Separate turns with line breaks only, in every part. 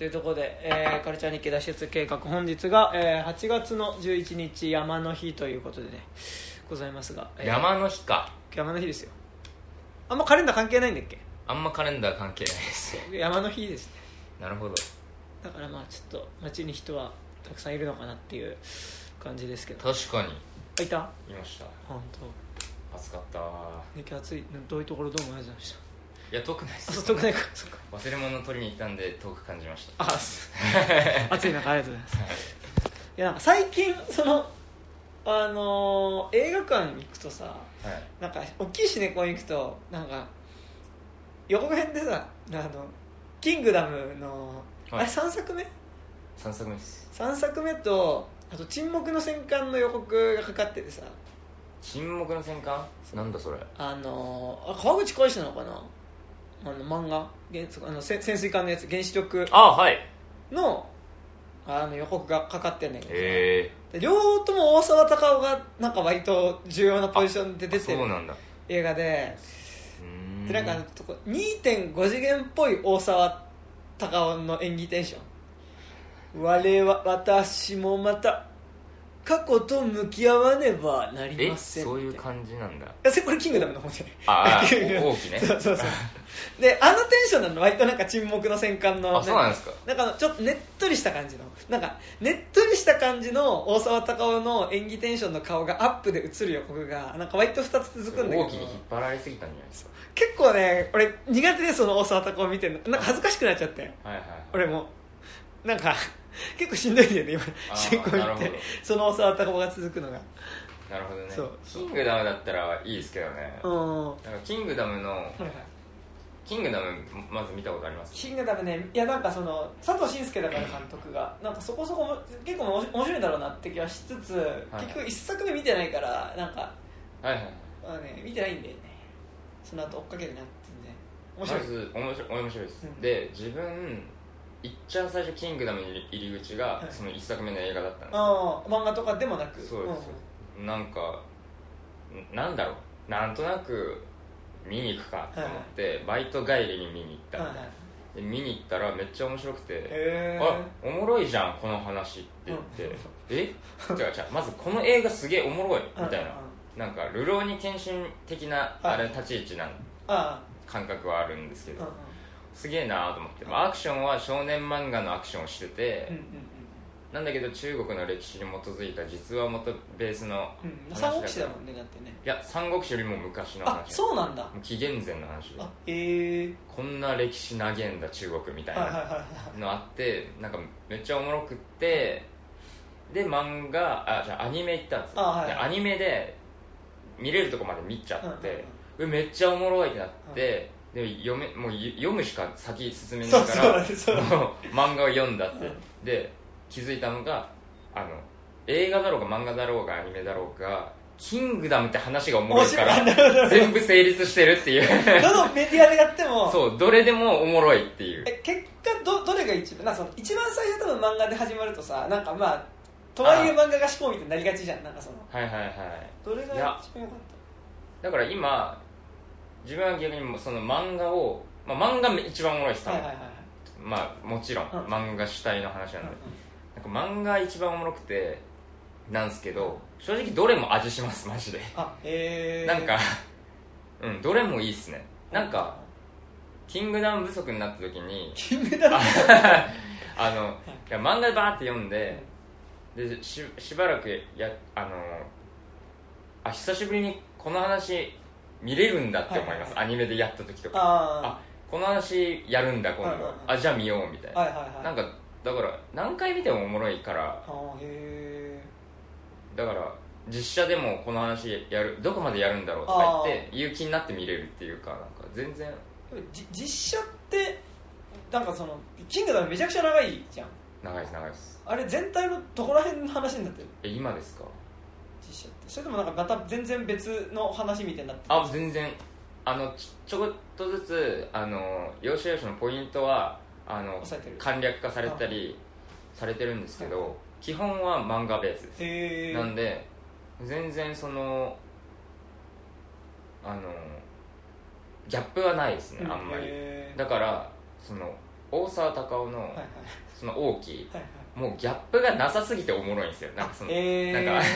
というところで、えーカルチャー日記脱出計画本日が、えー8月の11日山の日ということでねございますが、えー
山の日か。
山の日ですよ。あんまカレンダー関係ないんだっけ？
あんまカレンダー関係ないです
山の日ですね。
なるほど。
だからまあちょっと街に人はたくさんいるのかなっていう感じですけど。
確かに。
あいた？
いました。
本当。
暑かった。わ
ね暑い。どういうところどうもありがとうございました
いや遠くないです。
あそう遠くないか。か。
忘れ物取りに行ったんで遠く感じました。
あす 暑い中ありがとうございます。い。やなんか最近そのあのー映画館行くとさ
はい。
なんか大きいシネコン行くとなんか予告編でさあの「キングダムの」
はい。
あれ3作目
？3作目です。
3作目とあと「沈黙の戦艦」の予告がかかっててさ。
沈黙の戦艦？なんだそれ。
あのーあ川口浩史なのかな？あの漫画原作あのせ潜水艦のやつ原子力
あはい。
のあの予告がかかってんねんけど。さ
へ
で両方とも大沢たかおがなんか割と重要なポジションで
え
出てる
そうなんだ。
映画で。
う
でなんかとこ2.5次元っぽい大沢たかおの演技テンション。我は私もまた過去と向き合わねばなり
え
ません
そういう感じなんだ。
これキングダムの方で
ああ 大きね。
そうそうそう。であのテンションなの割となんか沈黙の戦艦の。
あそうなんですか。
なんかあのちょっとねっとりした感じの。なんかねっとりした感じの大沢たかおの演技テンションの顔がアップで映る予告がなんか割と2つ続くんだけど。
大きに引っ張られすぎたんじゃないですか
結構ね俺苦手でその大沢たかお見てるの。なんか恥ずかしくなっちゃって。
はいはい。
俺も。なんか 結構しんどいんだよね今。新婚行って。その大沢たかおが続くのが。
なるほどね。
そう。
キングダムだったらいいですけどね。
うん。は
なんかキングダムの
いはい
キングダムまず見たことあります？
キングダムね。いやなんかその佐藤慎介だから監督が。なんかそこそこも結構も面白いんだろうなって気はしつつ、
はい。
結局一作目見てないからなんか
はいはい。
まあね見てないんだよね。その後追っかけるな全然面白い。
まず面白い面白いです、
うん。
で自分いっちゃん最初キングダムに入り口が
はい。
その一作目の映画だったんですよ。
ああ漫画とかでもなく？
そうです、なんかん。なんだろう。なんとなく見に行くかと思って、バイト帰りに見に行った、で見に行ったらめっちゃ面白くて、
へ
あおもろいじゃんこの話って言って、え？違う違うまずこの映画すげえおもろいみたいな、なんか「流浪に転身」的なあれ立ち位置な
あ
感覚はあるんですけど、すげえなと思って、まあアクションは少年漫画のアクションをしてて、
うんうん
なんだけど中国の歴史に基づいた実話元ベースの
うん。うん
話だから
三国志だもんねだってね。
いや三国志よりも昔の
あ
話
そうなんだ。
紀元前の話。で
あへえ。
こんな歴史長えんだ中国みたいなのあってなんかめっちゃおもろくってで漫画あじゃあアニメ行ったんですよ、
あはい
でアニメで見れるとこまで見ちゃって、
うんうんうん。
うめっちゃおもろいってなって、で読めもうゆ読むしか先進めないから漫画を読んだって、
うん。
で気づいたのがあの映画だろうが漫画だろうがアニメだろうがキングダムって話がおもろいから全部成立してるっていう。
どのメディアでやっても
そうどれでもおもろいっていう。
え結果どどれが一番なその一番最初多分漫画で始まるとさなんかまあとはいえ漫画が思考みたいになりがちじゃん。なんかその
はいはいはい。
どれが一番良かっ
だから今自分は逆にその漫画を、まあ、漫画一番おもろいです多分、
たはいはいはいはい。
まあもちろん、
うん。
漫画主体の話なんで、なんか漫画一番おもろくてなんですけど正直どれも味しますマジで。
あへえ
なんかうんどれもいいっすね。なんかキングダム不足になった時に
金メダル
あ あのい。や漫画でバーって読んででししばらくやあのあ久しぶりにこの話見れるんだって思います、アニメでやった時とか。
あ
あこの話やるんだ今度、
うんうんうん。
あじゃあ見ようみたいな、なんかだから何回見てもおもろいから。だから実写でもこの話やるどこまでやるんだろうとか言って言う気になって見れるっていうかなんか全然。
実写ってなんかそのキングダムめちゃくちゃ長いじゃん。
長いです長いです。
あれ全体のどこら辺の話になってる
え今ですか？
実写って。それともなんかまた全然別の話みたいになってる
あ全然。あのちちょこっとずつあの要所要所のポイントはあの簡略化されたりされてるんですけど基本は漫画ベースです。
へえ
なんで全然そのあのギャップはないですねあんまり。だからその大沢たかおの
はいはい。
その王毅
はい
もうギャップがなさすぎておもろいんですよ。なんかその、
えー、
なんか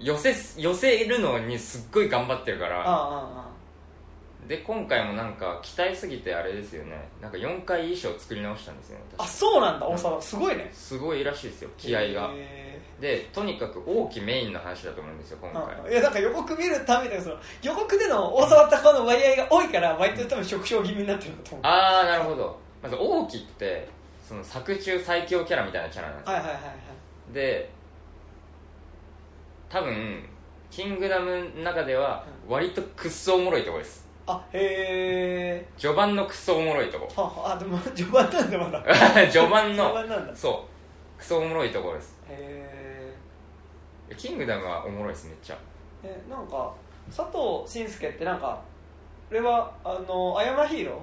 寄せ寄せるのにすっごい頑張ってるか
ああ
ら
あ
で今回もなんか期待すぎてあれですよね。なんか4回衣装作り直したんですよね
ああ
確か。
そうなんだ。大沢すごいね。
すごいらしいですよ気合が。
へ
でとにかく大きメインの話だと思うんですよ今
ー
回。
あいやなんか予告見るためにその予告での大沢たかおの割合が多いから割と多分縮小気味になってるんだと思う。
ああなるほど。まず大きってその作中最強キャラみたいなキャラなんですよ。
はいはいはいはい。
で多分キングダムの中では割とクッソおもろいとこです。
あへえ
序盤のクソおもろいとこ。
あでも序盤なんだまだ。
序盤の
序盤なんだ。へ
そう。クソおもろいところです。
え
キングダムはおもろいですめっちゃ。
えなんか佐藤慎介ってなんか俺はあの「アヤマヒーロ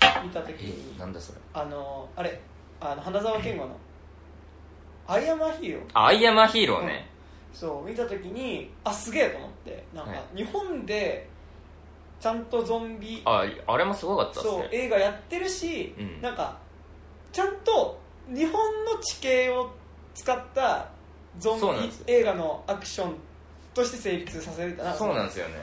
ー」見た時に。
なんだそれ。
あのあれあの花澤健吾の「アイアマヒーロー。
あアイアマヒーローね、」
そう見た時にあすげえと思って。なんか
はい。
日本でちゃんとゾンビ
ああれもすごかったです
そう
ね
映画やってるし、
うん。
なんかちゃんと日本の地形を使ったゾンビ映画のアクションとして成立させるな。
そうなんですよね。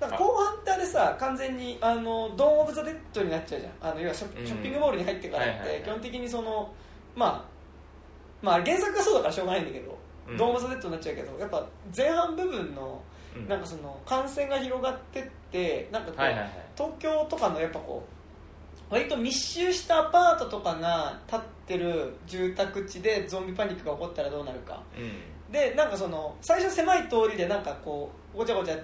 なんか後半ってあれさ完全にあのドーン・オブ・ザ・デッドになっちゃうじゃん。あの要はショッピングモールに入ってからって。基本的にそのまあまあ原作がそうだからしょうがないんだけど、
うん。
ドーン・オブ・ザ・デッドになっちゃうけどやっぱ前半部分の
うん。
なんかその感染が広がってってなんかこう、
はいはいはい。
東京とかのやっぱこう割と密集したアパートとかが建ってる住宅地でゾンビパニックが起こったらどうなるか。
うん。
でなんかその最初狭い通りでなんかこうごちゃごちゃ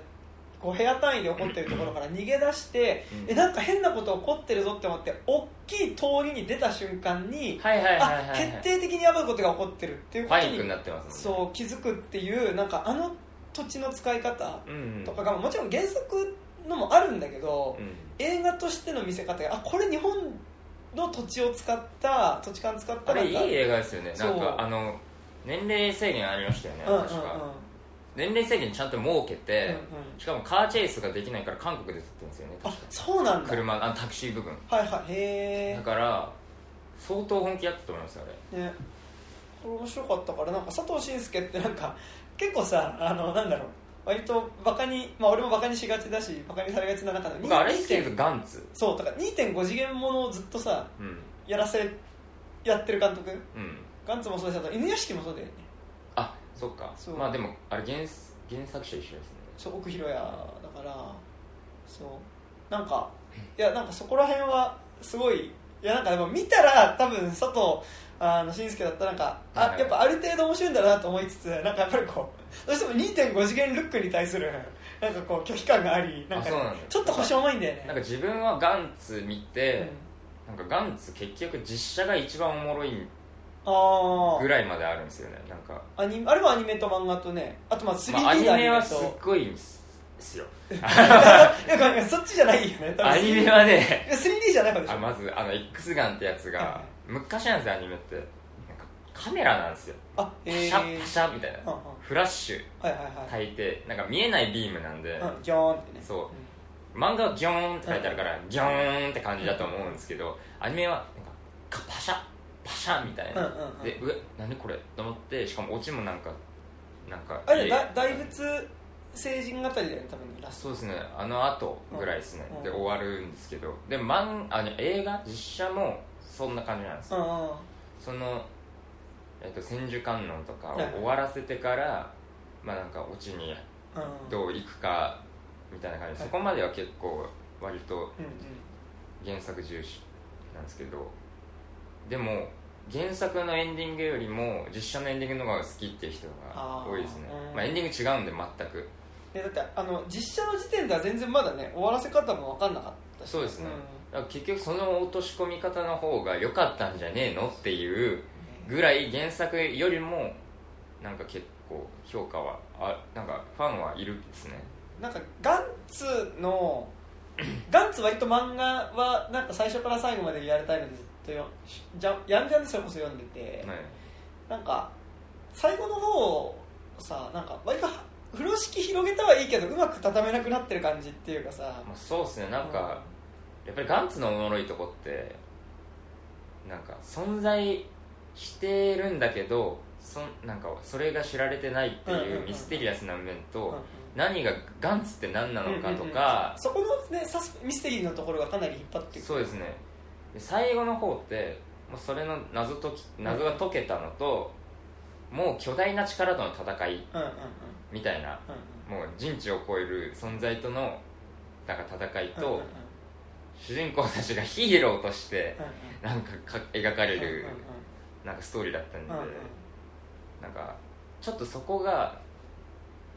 こう部屋単位で起こってるところから逃げ出して、
うん。
えなんか変なこと起こってるぞって思って大きい通りに出た瞬間に、
はいはいはいはい
あ決定的にやばいことが起こってるっていうことに
ね。
そう気づくっていうなんかあの土地の使い方
うん。
とかがもちろん原作のもあるんだけど、
うん。
映画としての見せ方があこれ日本の土地を使った土地勘使った
あれいい映画ですよね。なんかあの年齢制限ありましたよね
うんうんうん。
確か年齢制限ちゃんと設けて、
うんうん。
しかもカーチェイスができないから韓国で撮ってるんですよね
あそうなんだ。
車あのタクシー部分。
はいはい。へ
だから相当本気やったと思いますよあ
えね。これ面白かったからなんか佐藤慎介ってなんか結構さあのなんだろう。割とバカにまあ俺もバカにしがちだしバカにされがちな中で
れ僕あれ好きです
2.5
ガンツ。
そうだから2.5次元ものをずっとさ
うん。
やらせやってる監督。
うん。
ガンツもそうだしあと犬屋敷もそうだよね。
あそっか。
そう。
まあでもあれ原原作者一緒ですね。
そう奥弘也だからそう。なんかいやなんかそこら辺はすごいいやなんかでも見たら多分佐藤あの慎介だったらなんかあやっぱある程度面白いんだなと思いつつなんかやっぱりこうどうしても2.5次元ルックに対するなんかこう拒否感がありなんかちょっと腰重いんだよね。
なんか自分はガンツ見て、
うん。
なんかガンツ結局実写が一番おもろい
あ
ぐらいまであるんですよね。なんか、
あアニあれもアニメと漫画とね。あとまあ 3D
まあ、アニ
の
メはすっ
と
ごいんですよ。
いやそっちじゃないよね。
アニメはね。
いや 3D じゃない方でしょ？
あまずあの X ガンってやつが昔なんですよアニメってなんかカメラなんですよ。
あ
パ
え
シャパシャみたいな。
うんうん。
フラッシュ
はいはいはい。
なんか見えないビームなんで、
うん、ギョーンってね。
そう。漫画はギョーンって書いてあるからギョーンって感じだと思うんですけどアニメはなんかカパシャパシャみたいな、
うんうんうん。
でうえ何これと思ってしかもオチもなんかなんか
あれ
え
だ大仏成人語りだよね多分ねラス
そうですね。あの後ぐらいですね、
うん。
で終わるんですけど。で漫あの映画実写もそんな感じなんですよ、
トうんうん。
その、えっと千手観音とかを終わらせてから、まあなんかオチに
うん
どういくかみたいな感じ。で、
はい。
そこまでは結構割と
うんうん。
原作重視なんですけど。でも原作のエンディングよりも実写のエンディングの方が好きっていう人が多いですね。まあ、エンディング違うんで全く。
えだってあの実写の時点では全然まだね終わらせ方も分かんなかったし。
そうですね。だから結局その落とし込み方の方が良かったんじゃねえのっていうぐらい原作よりもなんか結構評価はあなんかファンはいるですね。
なんかガンツの ガンツ割と漫画はなんか最初から最後までリアルタイムでずっとよじゃやんじゃんでそれこそ読んでて、
はい。
なんか最後の方さなんか割と風呂敷広げたはいいけどうまく畳めなくなってる感じっていうかさ
まあ、そうですね。なんか、やっぱりガンツのおもろいとこってなんか存在してるんだけどそんなんかそれが知られてないって
うんうんうん
いうミステリアスな面と、
うんうん。
何がガンツって何なのかと
うんうんうん。
か、
そこのねミステリーのところがかなり引っ張ってくる。
そうですね。で最後の方ってもうそれの謎解き謎が解けたのと、もう巨大な力との戦いみたいな
うん
もう人知を超える存在とのなんか戦いと、主人公たちがヒーローとして
うん
なんかか描かれるなんかストーリーだったんで、なんかちょっとそこが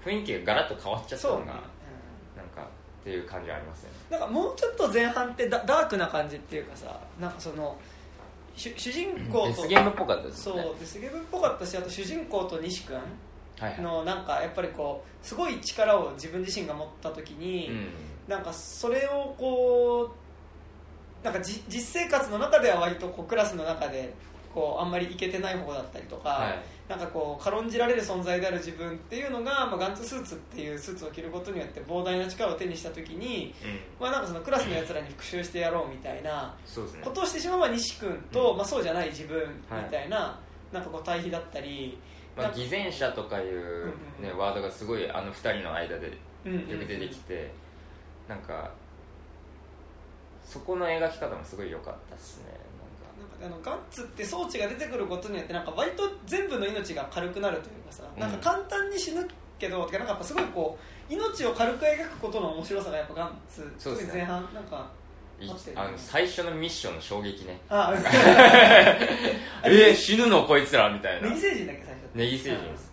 雰囲気がガラッと変わっちゃった
そうね。
のが、っていう感じはありますよね。
なんかもうちょっと前半ってダダークな感じっていうかさなんかその主主人公
デ
と
スゲームっぽかったです
そうデスゲームっぽかったしあと主人公と西君のなんかやっぱりこうすごい力を自分自身が持った時に、
うん。
なんかそれをこうなんかじ実生活の中では割とこうクラスの中でこうあんまりいけてない方だったりとか、
はい
なんかこう軽んじられる存在である自分っていうのが、まあ、ガンツスーツっていうスーツを着ることによって膨大な力を手にした時に、
うん。
まあ、なんかそのクラスのやつらに復讐してやろうみたいなことをしてしまうのは西君と、
うん。
まあ、そうじゃない自分みたいな,、なんかこう対比だったり、
まあ、偽善者とかいう、
うん
ね、ワードがすごいあの二人の間で
うんうんうん。
よく出てきて、なんかそこの描き方もすごい良かったっすね
あのガンツって装置が出てくることによってなんか割と全部の命が軽くなるというかさ、
うん。
なんか簡単に死ぬけどなんかやっぱすごいこう命を軽く描くことの面白さがやっぱガンツ特に前半なんか
あの最初のミッションの衝撃ね。
あ
えー、死ぬのこいつらみたいな。
ネギ星人だっけ最初
ネギ星人です。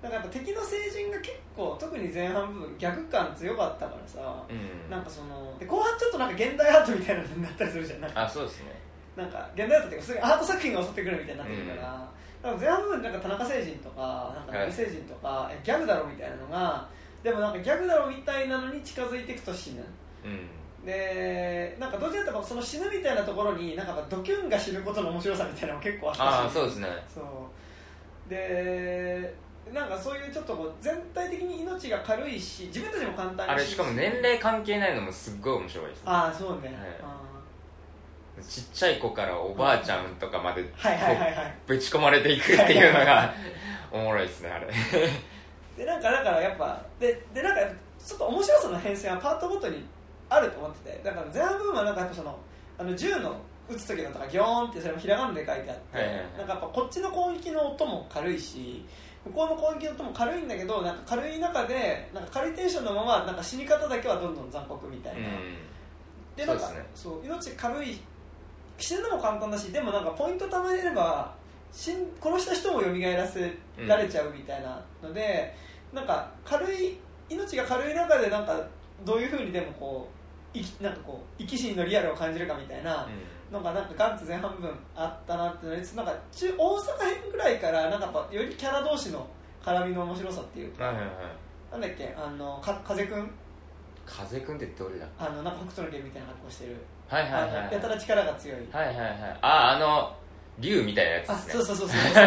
なんかやっぱ敵の星人が結構特に前半部分逆感強かったからさ、
うん。
なんかそので後半ちょっとなんか現代アートみたいなのになったりするじゃん。なんか
あそうですね
なんか現代アートっていうか普通にアート作品が襲ってくるみたいになってくるから、だから前半部分なんか田中星人とかなんか星人とか、えギャグだろみたいなのがでもなんかギャグだろみたいなのに近づいていくと死ぬ。
うん。
でなんかどっちかっていうとその死ぬみたいなところになんかドキュンが死ぬことの面白さみたいなのも結構あったし。
ああそうですね。
そう。でなんかそういうちょっとこう全体的に命が軽いし自分たちも簡単に
あれしかも年齢関係ないのもすっごい面白いですね。
ああそうね、
はい。
あ
ちっちゃい子からおばあちゃんとかまでぶち込まれていくっていうのがおもろいですねあれ。
でなんかだからやっぱででなんかちょっと面白さの変遷はパートごとにあると思っててだから前半部分はなんかやっぱそのあの銃の撃つ時のとかギョーンってそれもひらがなで書いてあって、
はいはいはい。
なんかやっぱこっちの攻撃の音も軽いし向こうの攻撃の音も軽いんだけどなんか軽い中でなんか軽いテンションのままなんか死に方だけはどんどん残酷みたいな、
うん。
でなんか
そうね。
そう命軽い死ぬのも簡単だしでもなんかポイント貯めれば死ん殺した人も蘇らせられちゃうみたいなので、なんか軽い命が軽い中でなんかどういうふうにでもこう生きなんかこう生き死にのリアルを感じるかみたいなのがなんかガンツ前半部分あったなってのになんか中大阪編ぐらいからなんかやっぱよりキャラ同士の絡みの面白さっていうか、
うんはいはいはい。
なんだっけあのか風くん？
風くんってどれだ？
あのなんか北斗の拳みたいな格好してる、
はいはいはい
やたら力が強い。
はいはいはい。ああの竜みたいなやつ
あ
ですね。
そうそうそうそうそう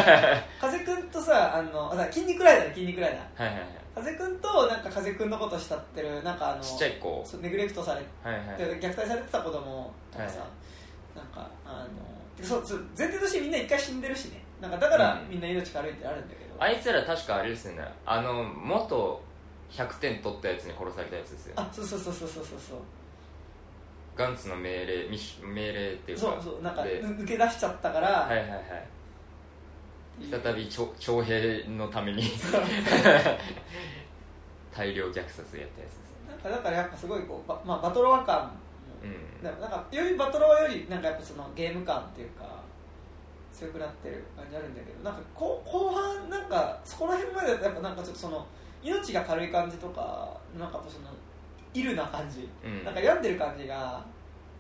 風くんとさあのあさ筋肉ライダーだ筋肉ライダー。
はいはいはい。
風くんとなんか風くんのこと慕ってるなんかあの
ちっちゃい子。
そうネグレクトされて、
はいはい。
虐待されてた子供とかさ、
は
なんかあのそうそう前提としてみんな一回死んでるしね。なんかだから
うん。
みんな命軽いってあるんだけど、
あいつら確かあれですね。あの元100点取ったやつに殺されたやつですよ。
あそうそうそうそうそうそうそう
ガンツの命令命令っていうか。
そうそうなんか抜け出しちゃったから、
はいはいはい。再び徴徴兵のために。大量虐殺やったやつですね。
なんかだからやっぱすごいこう、ばまあ、バトロワ感も。
うん。
でもなんかよりバトロワよりなんかやっぱそのゲーム感っていうか強くなってる感じあるんだけどなんか後後半なんかそこら辺までやっぱなんかちょっとその命が軽い感じとかなんかそのイルな感じ、
うん。
なんか病んでる感じが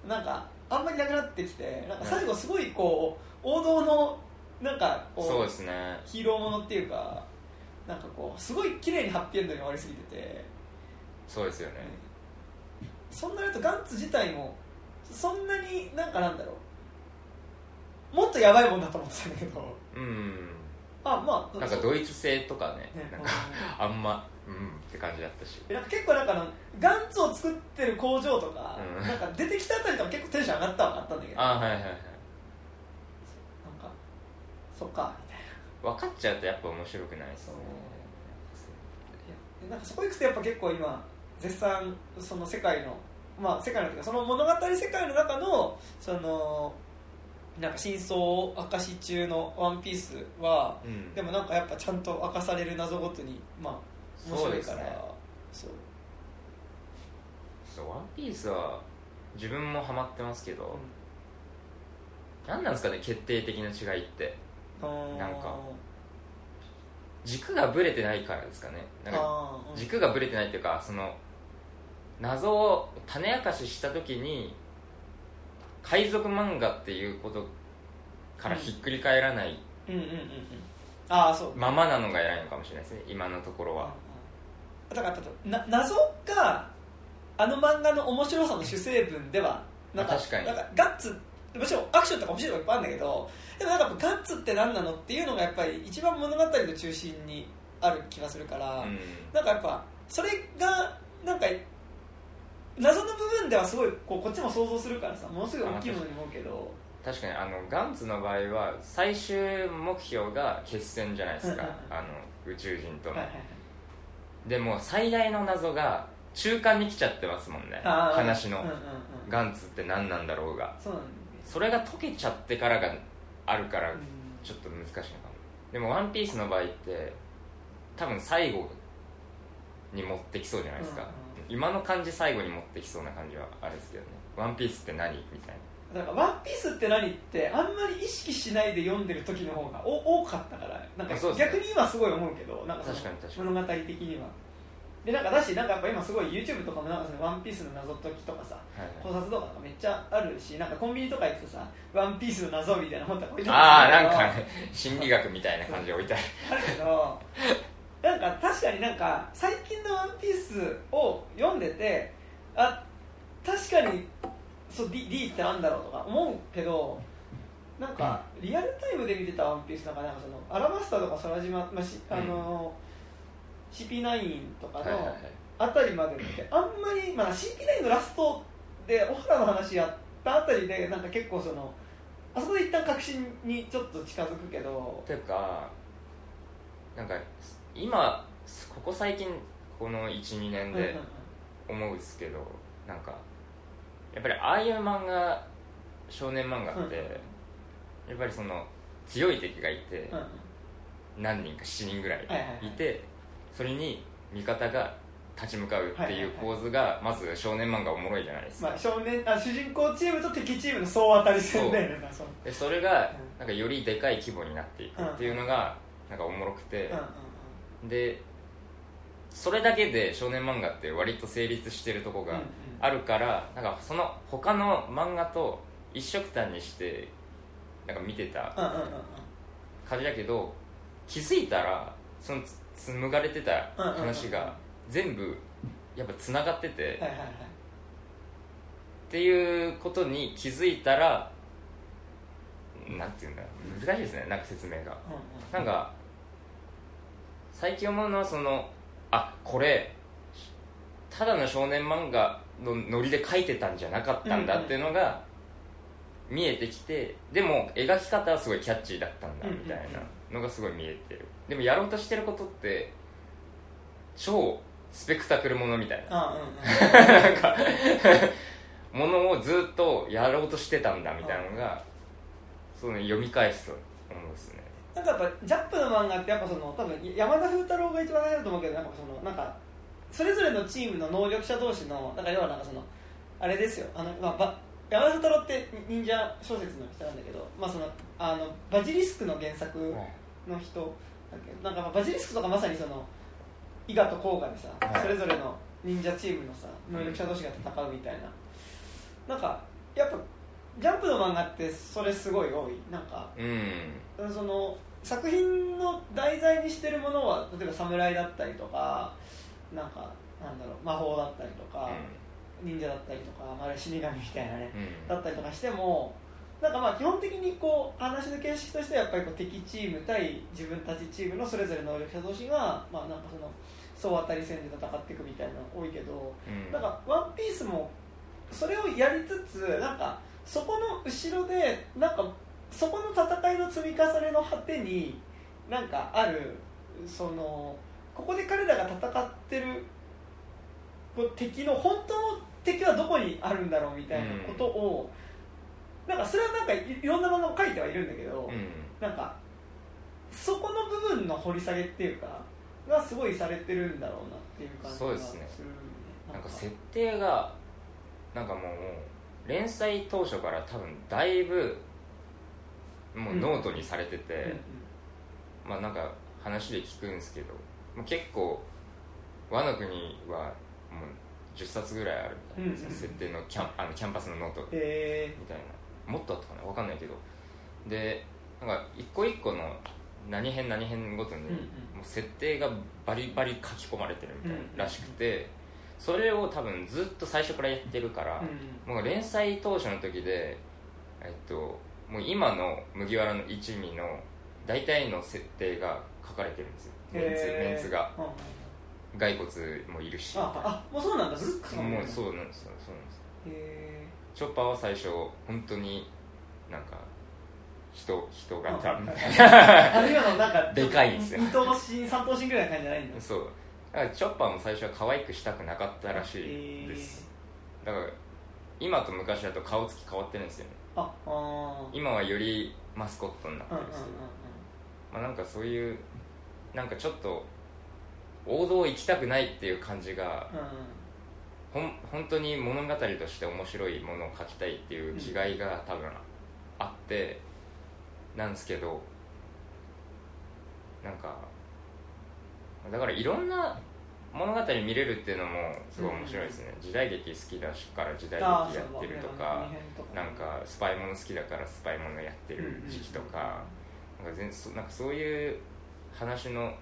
なんかあんまりなくなってきてなんか最後すごいこう王道のなんかこう
そうですね。
ヒーローものっていうかなんかこうすごい綺麗にハッピーエンドに終わりすぎてて。
そうですよね。
そんなにとガンツ自体もそんなになんかなんだろう。もっとやばいもんだと思ってたんだけど。
うん。
あまあ
なんかドイツ製とかね。
ね
なんかあんまうん。って感じだったし。
なんか結構なんかあのガンツを作ってる工場とか、
うん。
なんか出てきたあたりとか結構テンション上がったは上が。ったんだけど
あはいはいはい。
そっかみたいな。
分かっちゃうとやっぱ面白くないですね。
でなんかそこ行くとやっぱ結構今絶賛その世界のまあ世界のというかその物語世界の中のそのなんか真相を明かし中の「ワンピースは、
うん。
でもなんかやっぱちゃんと明かされる謎ごとにまあ面白いから。
そうですね。
そう。
ワンピースは自分もハマってますけど、何なんですかね決定的な違いって。
うん
なんか軸がぶれてないからですかね。なんか軸がぶれてないっていうかその謎を種明かしした時に海賊漫画っていうことからひっくり返らないままなのが偉いのかもしれないですね今のところは
だからな謎があの漫画の面白さの主成分ではなんか
あ確かに。
なんかガッツもちろんアクションとか面白いのがいっぱいあるんだけどでもなんかガッツって何なのっていうのがやっぱり一番物語の中心にある気がするから、
うん。
なんかやっぱそれがなんか謎の部分ではすごいこうこっちも想像するからさものすごい大きいものに思うけど。
確かにあのガンツの場合は最終目標が決戦じゃないですか。あの宇宙人との、
はいはいはい
でも最大の謎が中間に来ちゃってますもんね。話の、
うんうんうん。
ガンツって何なんだろうが。
そうね。
それが解けちゃってからがあるから
うん。
ちょっと難しいのかも。でも「ワンピースの場合って多分最後に持ってきそうじゃないですか、
うんうん
今の感じ最後に持ってきそうな感じはあれですけどね「ワンピースって何?」みたい
だから「ワンピースって何?」ってあんまり意識しないで読んでる時の方がお多かったから。なんか逆に今すごい思うけどなんか物語的には。でなんかだしなんかやっぱ今すごい YouTube とかもなんかそのワンピースの謎解きとかさ考察とかめっちゃあるしなんかコンビニとか行くとさ「ワンピースの謎」みたいな本とか置いて
ああ
る。だけど
なんかね心理学みたいな感じで置いてある。
あるけどなんか確かになんか最近の「ワンピースを読んでてあ確かにそう D, D ってなんだろうとか思うけどなんかリアルタイムで見てた「ワンピースなんかなんかそのアラバスタとか空島、まあしあの CP9 とかのあたりまで見てあんまり、まあ、CP9 のラストで小原の話やったあたりでなんか結構そのあそこで一旦確信にちょっと近づくけど
というかなんか今ここ最近この12年で思うんですけどなんかやっぱりああいう漫画少年漫画って、やっぱりその強い敵がいて、
うん。うん
何人か7人ぐらいいて、それに味方が立ち向かうっていう構図がまず少年漫画おもろいじゃないですか、
まあ、少年あ主人公チームと敵チームの総当たり戦だよねそう。
でそれがなんかよりでかい規模になっていくっていうのがなんかおもろくて。
うんうんうん。
でそれだけで少年漫画って割と成立してるとこがあるからなんかその他の漫画と一緒くたにしてなんか見てた感じだけど気づいたらそのつ紡がれてた話が全部やっぱつながっててっていうことに気づいたらなんていうんだ難しいですねなんか説明が。
う
なんか最近思うのはそのあこれただの少年漫画のノリで描いてたんじゃなかったんだっていうのが見えてきてでも描き方はすごいキャッチーだったんだみたいなのがすごい見えてる。でもやろうとしてることって超スペクタクルものみたいな。
あうんうん
なんかものをずっとやろうとしてたんだみたいなのがそうね読み返すと思うんですね。
なんかやっぱジャンプの漫画ってやっぱその多分山田風太郎が一番大事だと思うけどなんかそのなんかそれぞれのチームの能力者同士のなんか要はなんかそのあれですよ。あの、まあ、ば山田風太郎って忍者小説の人なんだけど、まあ、そのあのバジリスクの原作の人だけどなんかまあバジリスクとかまさにその伊賀と甲賀でさ、
はい。
それぞれの忍者チームのさ能力者同士が戦うみたいな、なんかやっぱジャンプの漫画ってそれすごい多い。なんか
うん。
その作品の題材にしてるものは例えば侍だったりとかなんかなんだろう魔法だったりとか、忍者だったりとか、まあ、死神みたいなね
うん。
だったりとかしてもなんかまあ基本的にこう話の形式としてはやっぱりこう敵チーム対自分たちチームのそれぞれ能力者同士がまあなんかその総当たり戦で戦っていくみたいなのが多いけど、
うん。
なんか「ワンピースもそれをやりつつなんかそこの後ろでなんかそこの戦いの積み重ねの果てになんかあるそのここで彼らが戦ってる敵の本当の敵はどこにあるんだろうみたいなことを、なんかそれはなんかいいろんなものを書いてはいるんだけど、
うん。
なんかそこの部分の掘り下げっていうかがすごいされてるんだろうなっていう感じが
そうですね。
るね
なんか設定がなんかもう連載当初から多分だいぶもうノートにされてて、
うんうん。
まあなんか話で聞くんですけどまあ結構ワノ国はもう10冊ぐらいあるみたいな、
うんうん
設定のキャンあのキャンパスのノート
へ
みたいな。もっとあったかな？分かんないけど。でなんか一個一個の何編何編ごとに、もう設定がバリバリ書き込まれてるみたいらしくて、それを多分ずっと最初からやってるから、
うん。
もう連載当初の時で、えっと、もう今の麦わらの一味の大体の設定が書かれてるんですよメンツメンツが。
うんうん。
骸骨もいるし。
ああもうそうなんだ。ブルックス
もう
う
そうなんですよそうなんです。
へ
チョッパーは最初本当になんか人人
ー
型みたい
あるいはのなんか
でかいんですよ。
二頭身三頭身ぐらいの感じじゃないんだ
なそう。だからチョッパーも最初は可愛くしたくなかったらしいです。だから今と昔だと顔つき変わってるんですよね。
ああ
今はよりマスコットになって
うんうん
るんですよ、まあ、なんかそういうなんかちょっと王道行きたくないっていう感じが
うん。うん
ほん本当に物語として面白いものを書きたいっていう気概が多分あってなんですけどなんかだからいろんな物語見れるっていうのもすごい面白いですね、時代劇好きだしから時代劇やってるとかなんかスパイもの好きだからスパイものやってる時期とか,、なんか全そなんかそういう話の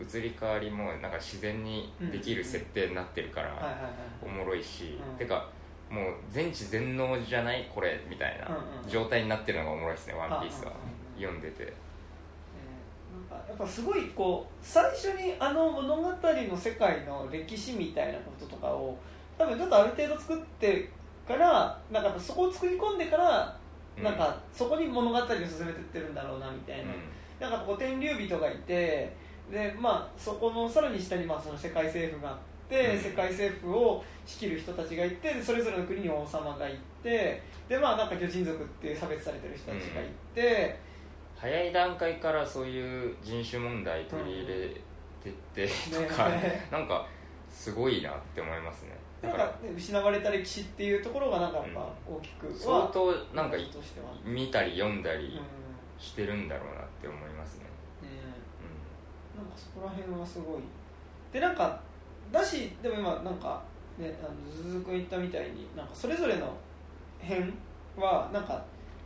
移り変わりもなんか自然にできる設定になってるから、おもろいし、
うん。
てかもう全知全能じゃないこれみたいな
うんうん
状態になってるのがおもろいですね「ワンピースは。
あうん
読んでて。
やっぱすごいこう最初にあの物語の世界の歴史みたいなこととかを多分ちょっとある程度作ってからなんかそこを作り込んでから、
うん
なん。かそこに物語を進めてってるんだろうなみたいな、なんかこう天竜人がいてで、まあ、そこのさらに下にまあその世界政府があって、
うん。
世界政府を仕切る人たちがいてでそれぞれの国に王様がいてで、まあ、なんか魚人族っていう差別されてる人たちがいて。
早い段階からそういう人種問題取り入れてって
ね
とか、なんかすごいなって思いますね。だ
なんか、ね、失われた歴史っていうところがなんかやっぱ大きくは、
相当なんか見たり読んだり
うん。
してるんだろうなって思いますね、
ねなんかそこら辺はすごい。でなんかだしでも今なんかねあのズズズ君言ったみたいになんかそれぞれの編はなんか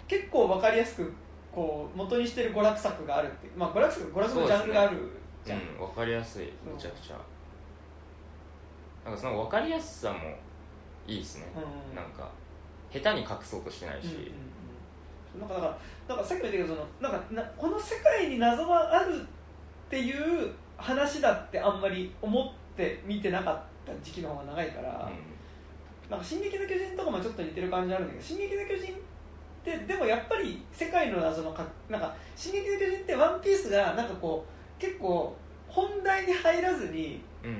結構わかりやすくこう元にしてる娯楽作があるってまあ娯楽作娯楽のジャンルがあるじゃん、
うん、分かりやすい。めちゃくちゃ。なんかその分かりやすさもいいですね、
うん
なんか下手に隠そうとしてないし、
うんうんうんなんかだからなんかさっきも言ったけどそのなんかなこの世界に謎があるっていう話だってあんまり思って見てなかった時期の方が長いから、なんか「進撃の巨人」とかもちょっと似てる感じあるんだけど「進撃の巨人」ってでもやっぱり世界の謎のかなんか「進撃の巨人」って「ワンピースがなんかこう結構本題に入らずに
うん、うん。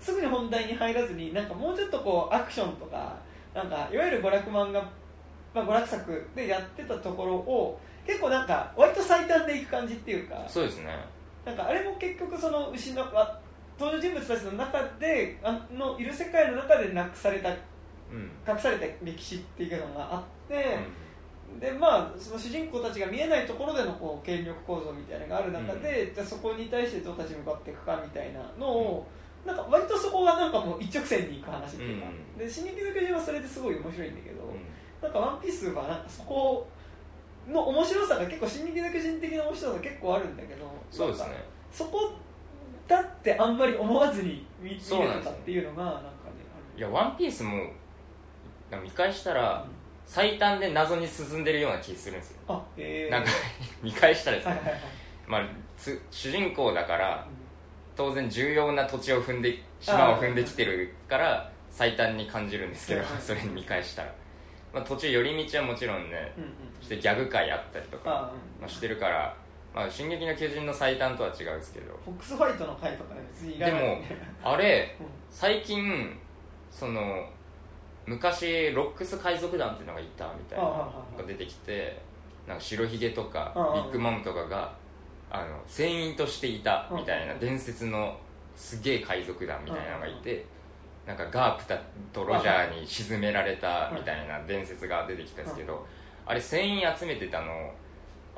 すぐに本題に入らずになんかもうちょっとこうアクションとかなんかいわゆる娯楽漫画、まあ、娯楽作でやってたところを結構なんか割と最短でいく感じっていうか
そうですね。
なんかあれも結局その失わ登場人物たちの中であのいる世界の中でなくされた
うん、
隠された歴史っていうのがあって、でまあその主人公たちが見えないところでのこう権力構造みたいなのがある中で、じゃあそこに対してどう立ち向かっていくかみたいなのを、なんか割とそこがなんかもう一直線にいく話っていうか、
うん。
で「進撃の巨人」はそれですごい面白いんだけど、
うん
なんか「ワンピースはなんかそこの面白さが結構「進撃の巨人」的な面白さが結構あるんだけど
そうですね。
そこだってあんまり思わずに見見れたっていうのがなんかね
いや「ワンピースも見返したら最短で謎に進んでるような気するんですよ。
あえー、
なんか見返したらですね。
はいはいはい。
まあつ主人公だから
うん。
当然重要な土地を踏んで島を踏んできてるから最短に感じるんですけど
はいはい。
それに見返したらまあ、途中寄り道はもちろんね
うんうん
してギャグ界あったりとか、
あ
まあ、してるから「まあ、進撃の巨人」の最短とは違うんですけど。
フォックスファイトの回とかね別にいらない。
でもあれ
うん。
最近その昔ロックス海賊団っていうのがいたみたいなのが出てきてなんか白ひげとかビッグマムとかがあの船員としていたみたいな伝説のすげえ海賊団みたいなのがいてなんかガープタとロジャーに沈められたみたいな伝説が出てきたんですけどあれ船員集めてたの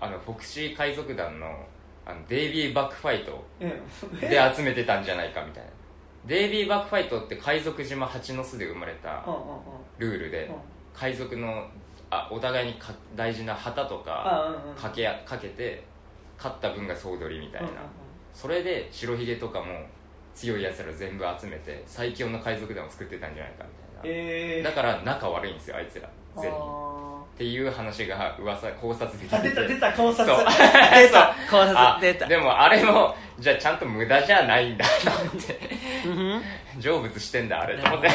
あのフォクシー海賊団のあのデイビー・バックファイト
うん。
で集めてたんじゃないかみたいな。デイビー・バックファイトって海賊島蜂の巣で生まれたルールで
うん。
海賊のあお互いにか大事な旗とかかけやかけて勝った分が総取りみたいな。それで白ひげとかも強いやつら全部集めて最強の海賊団を作ってたんじゃないかみたい
えー。
なだから仲悪いんですよあいつら。全員。っ
あ
ていう話が噂考察で
出た出た考察。出た。考
あ
察出た。
でもあれもじゃあちゃんと無駄じゃないんだと思って。成仏してんだあれと思って。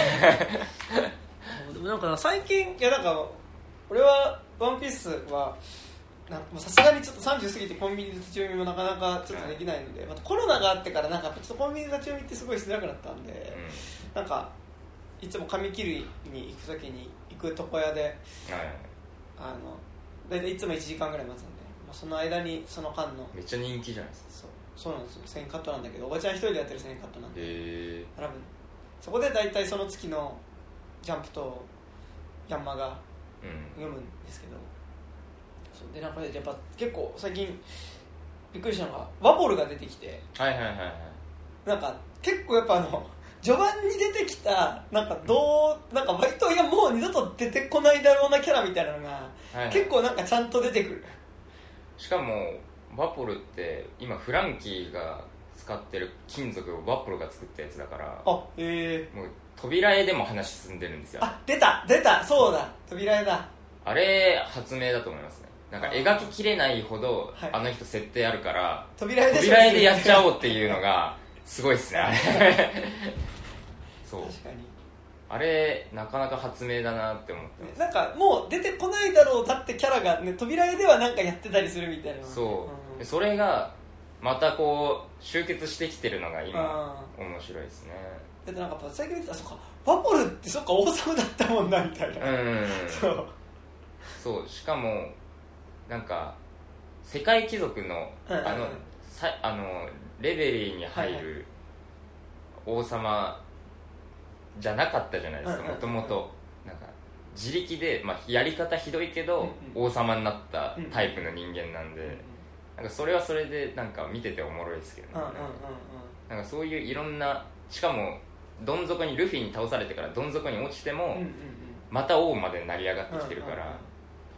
でもなんか最近いやなんか俺は「ワンピースはさすがにちょっと30過ぎてコンビニで立ち読みもなかなかちょっとできないので、またコロナがあってからなんかちょっとコンビニで立ち読みってすごいしづらくなったんで、なんかいつも紙切りに行く時に行く床屋で
うんはい。
あの大体いつも1時間ぐらい待つんで、まあ、その間にその間の
めっちゃ人気じゃないですか。
そうそうなんですよ。1000カットなんだけどおばちゃん一人でやってる1000カットなんで
へえ
並ぶそこで大体その月のジャンプとヤンマが
うん。
読むんですけどそうでなんかねやっぱ結構最近びっくりしたのがワボルが出てきて
はいはいはいはい。
なんか結構やっぱあの 序盤に出てきたなんかどうなんか割といやもう二度と出てこないだろうなキャラみたいなのが、
はいはい。
結構なんかちゃんと出てくる。
しかもワポルって今フランキーが使ってる金属をワポルが作ったやつだから
あへえ。
もう扉絵でも話進んでるんですよ。
あ出た出たそうだ。扉絵だ。
あれ発明だと思いますねなんか描ききれないほど
はい。
あの人設定あるから
扉絵で
扉絵でやっちゃおうっていうのがすごいっすねあれ。そう。
確かに。
あれなかなか発明だなって思ってます。
なんかもう出てこないだろうだってキャラが、ね、扉絵ではなんかやってたりするみたいな。
そう、それがまたこう集結してきてるのが今
あ
面白いですね。
だってなんか最近見てたあそっか。ワポルってそっか王様だったもんなみたいな、
うん。
そう。
そう。しかもなんか世界貴族のあのさあのレベリーに入
はい
る王様じゃなかったじゃないですかもともと自力で、まあ、やり方ひどいけど、
うん
王様になったタイプの人間なんで、なんかそれはそれでなんか見てておもろいですけどね、なんかそういういろんなしかもどん底にルフィに倒されてからどん底に落ちても、また王まで成り上がってきてるから、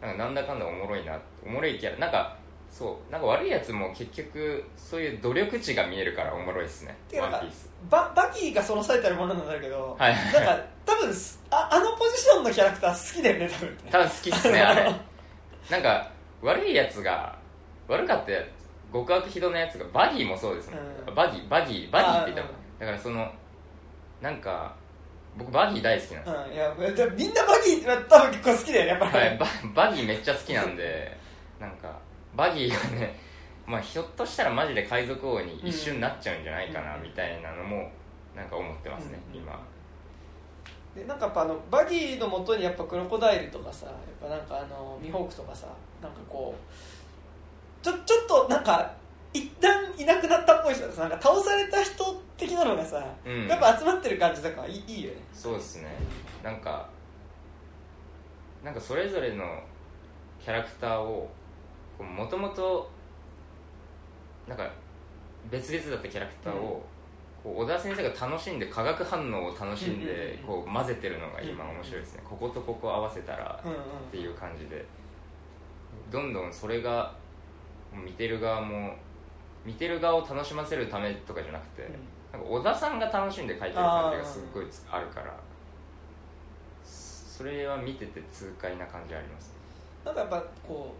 なんかなんだかんだおもろいなおもろいキャラなんかそうなんか悪いやつも結局そういう努力値が見えるからおもろいですね。
てかなんか
ワンピース。
ババキーがそのされてるものなんだけど、
はい。
なんか多分すああのポジションのキャラクター好きだよね多分。
多分好きっすね あれ。なんか悪いやつが悪かったやつ極悪非道なやつがバギーもそうですね、
うん。
バギーバギーバギーって言った
あ
のだからそのなんか僕バギー大好きなんですよ、
うん、いやみんなバギーは多分結構好きだよねやっぱり、
はい、ババギーめっちゃ好きなんでなんかバギーがね、まあ、ひょっとしたらマジで海賊王に一瞬なっちゃうんじゃないかな
うん。
みたいなのもなんか思ってますね、
うん。
今。
でなんかやっぱあのバギーのもとにやっぱクロコダイルとかさやっぱなんかあのミホークとかさなんかこうちょちょっとなんか一旦いなくなったっぽい人がさなんか倒された人的なのがさ、
うん。
やっぱ集まってる感じとかいいいいよね。
そうですね。なんかなんかそれぞれのキャラクターをもともとなんか別々だったキャラクターを、こう小田先生が楽しんで化学反応を楽しん。でこう混ぜてるのが今面白いですね。こことここ合わせたらっていう感じで。どんどんそれが見てる側も見てる側を楽しませるためとかじゃなくて、なんか小田さんが楽しんで書いてる感じがすっごいつあるからそれは見てて痛快な感じあります。
なんかやっぱこ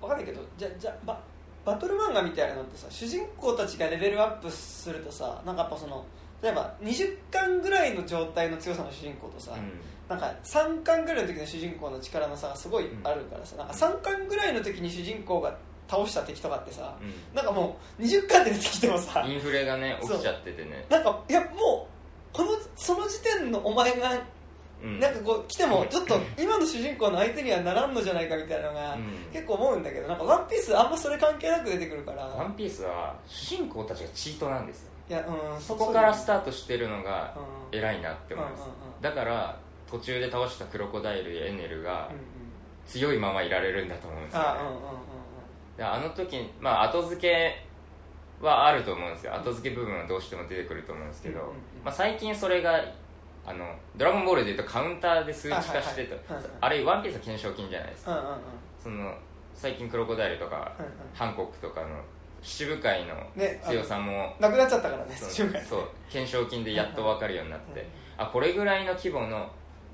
うわかんないけどじゃじゃババトル漫画みたいなのってさ主人公たちがレベルアップするとさなんかやっぱその例えば20巻ぐらいの状態の強さの主人公とさ、
うん。
なんか3巻ぐらいの時の主人公の力の差がすごいあるからさ、なんか3巻ぐらいの時に主人公が倒した敵とかってさ、
う
なんかもう20巻で出てきてもさ
んインフレがね起きちゃっててね。
なんかいやもうこのその時点のお前が
うん。
なんかこう来てもちょっと今の主人公の相手にはならんのじゃないかみたいなのが
うん。
結構思うんだけどなんかワンピースあんまそれ関係なく出てくるから。
ワンピースは主人公たちがチートなんですよ。
いやうん
そこからスタートしてるのが
うん。
偉いなって思います。だから途中で倒したクロコダイルやエネルが強いままいられるんだと思うんですよね
あ
の時まあ後付けはあると思うんですよ。後付け部分はどうしても出てくると思うんですけど、まあ、最近それがあのドラゴンボールでいうとカウンターで数値化してと
はいはいは
ワンピースは懸賞金じゃないですか。その最近クロコダイルとかハンコックとかの七部会の
ね
強さも、
なくなっちゃったからね
そう懸賞金でやっと分かるようになって、
うん
あこれぐらいの規模の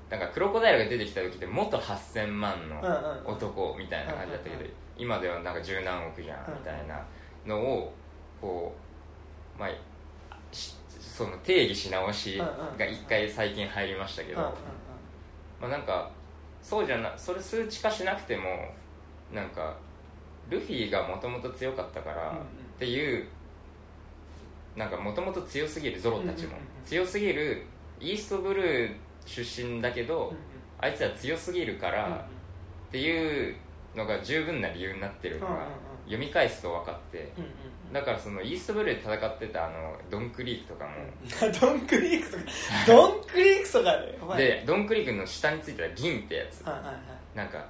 なんかクロコダイルが出てきた時って元8000万の男みたいな感じだったけど、今ではなんか十何億じゃん
うん
みたいなのをこうまあしその定義し直しが一回最近入りましたけど、まあ、なんかそうじゃなそれ数値化しなくてもなんかルフィがもともと強かったからっていうなんかもともと強すぎるゾロたちも。強すぎるイーストブルー出身だけど
うん
あいつら強すぎるからっていうのが十分な理由になってるのが
うんうんうん。
読み返すと分かって
うんうん
だからそのイーストブルーで戦ってたあのドンクリークとかも。
う んドンクリークとかドンクリークとかね お前。
でドンクリークの下についてた銀ってやつ。
はいはいはい。
なんか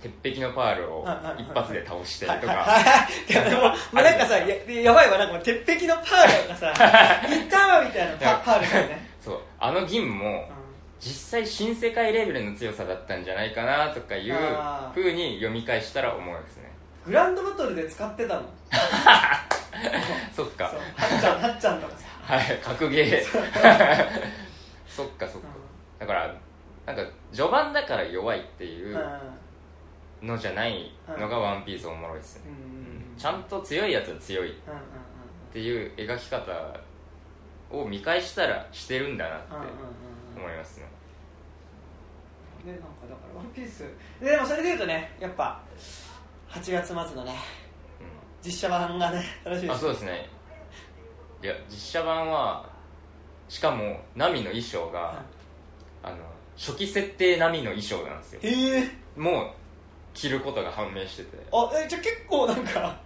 鉄壁のパールを
うんうんうん
一発で倒してと
はいはい
か
でももうなんかさややばいわなんか鉄壁のパールがさ いたわみたいなパパールだよね。
そうあの銀も実際新世界レベルの強さだったんじゃないかなとかいう
あー。
風に読み返したら思うんですね。
グランドバトルで使ってたの？
そっか。
はっちゃんはっちゃんとかさ。
はい格ゲー。そっかそっか。だからなんか序盤だから弱いっていう
うん。
のじゃないのがワンピースおもろいですね。ちゃんと強いやつは強いっていう描き方を見返したらしてるんだなって思いますね。
でなんかだからワンピース。ででもそれでいうとねやっぱ8月末のね
う
実写版がね楽しみ
んあ
です。
そうですね。いや実写版はしかもナミの衣装があの初期設定並みの衣装なんですよ。
へえ。
もう着ることが判明してて。
あえじゃあ結構なんか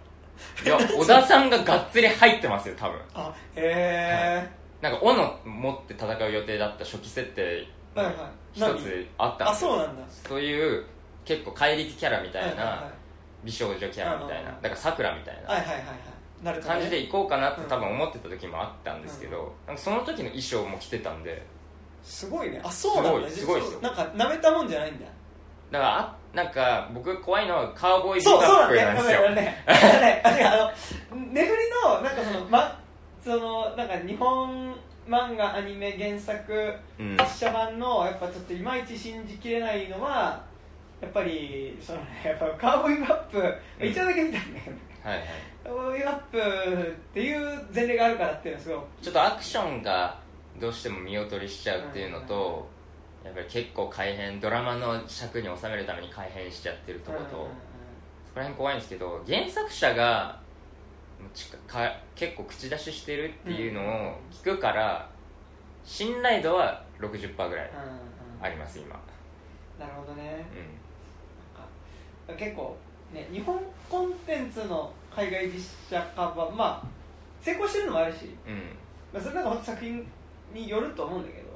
いや 小田さんががっつり入ってますよ多分。
あへえ
なんか斧持って戦う予定だった初期設定
はいはい。
一つあったん
あ
ですよ。
そうなんだ。
そういう結構怪力キャラみたい
はいはい
な美少女キャラみたいなだからさくらみたい
はいはいはいはいはい。なる
な感じで行こうかなって
うん。
多分思ってた時もあったんですけどなんかその時の衣装も着てたんで。す
ごいね。あそうなんだ。
すごいすごいですよ。
なんかなめたもんじゃないんだ。
だからあなんか僕怖いのはカウボーイビ
そうそう
バッ
なんだ
プなん
ね
ですよ。
ね。あねあの ねぐりのなんかそのまそのなんか日本漫画アニメ原作
うん。
実写版のやっぱちょっといまいち信じきれないのはやっぱりそのねやっぱカウボーイバップ、
うん。
一応だけ見たんだけど
はいはい。
カウボーイバップっていう前例があるからっていうのはすごい。
ちょっとアクションがどうしても見劣りしちゃうっていうのと、やっぱり結構改変ドラマの尺に収めるために改変しちゃってるところと、
うんうんうん
そこら辺怖いんですけど原作者がちか結構口出ししてるっていうのを聞くから信頼度は60%ぐらいあります今。
なるほどね。
う
なんか結構ね日本コンテンツの海外実写化はまあ成功してるのもあるし、
んうん。
まあ、それなんか本当作品によると思うんだけど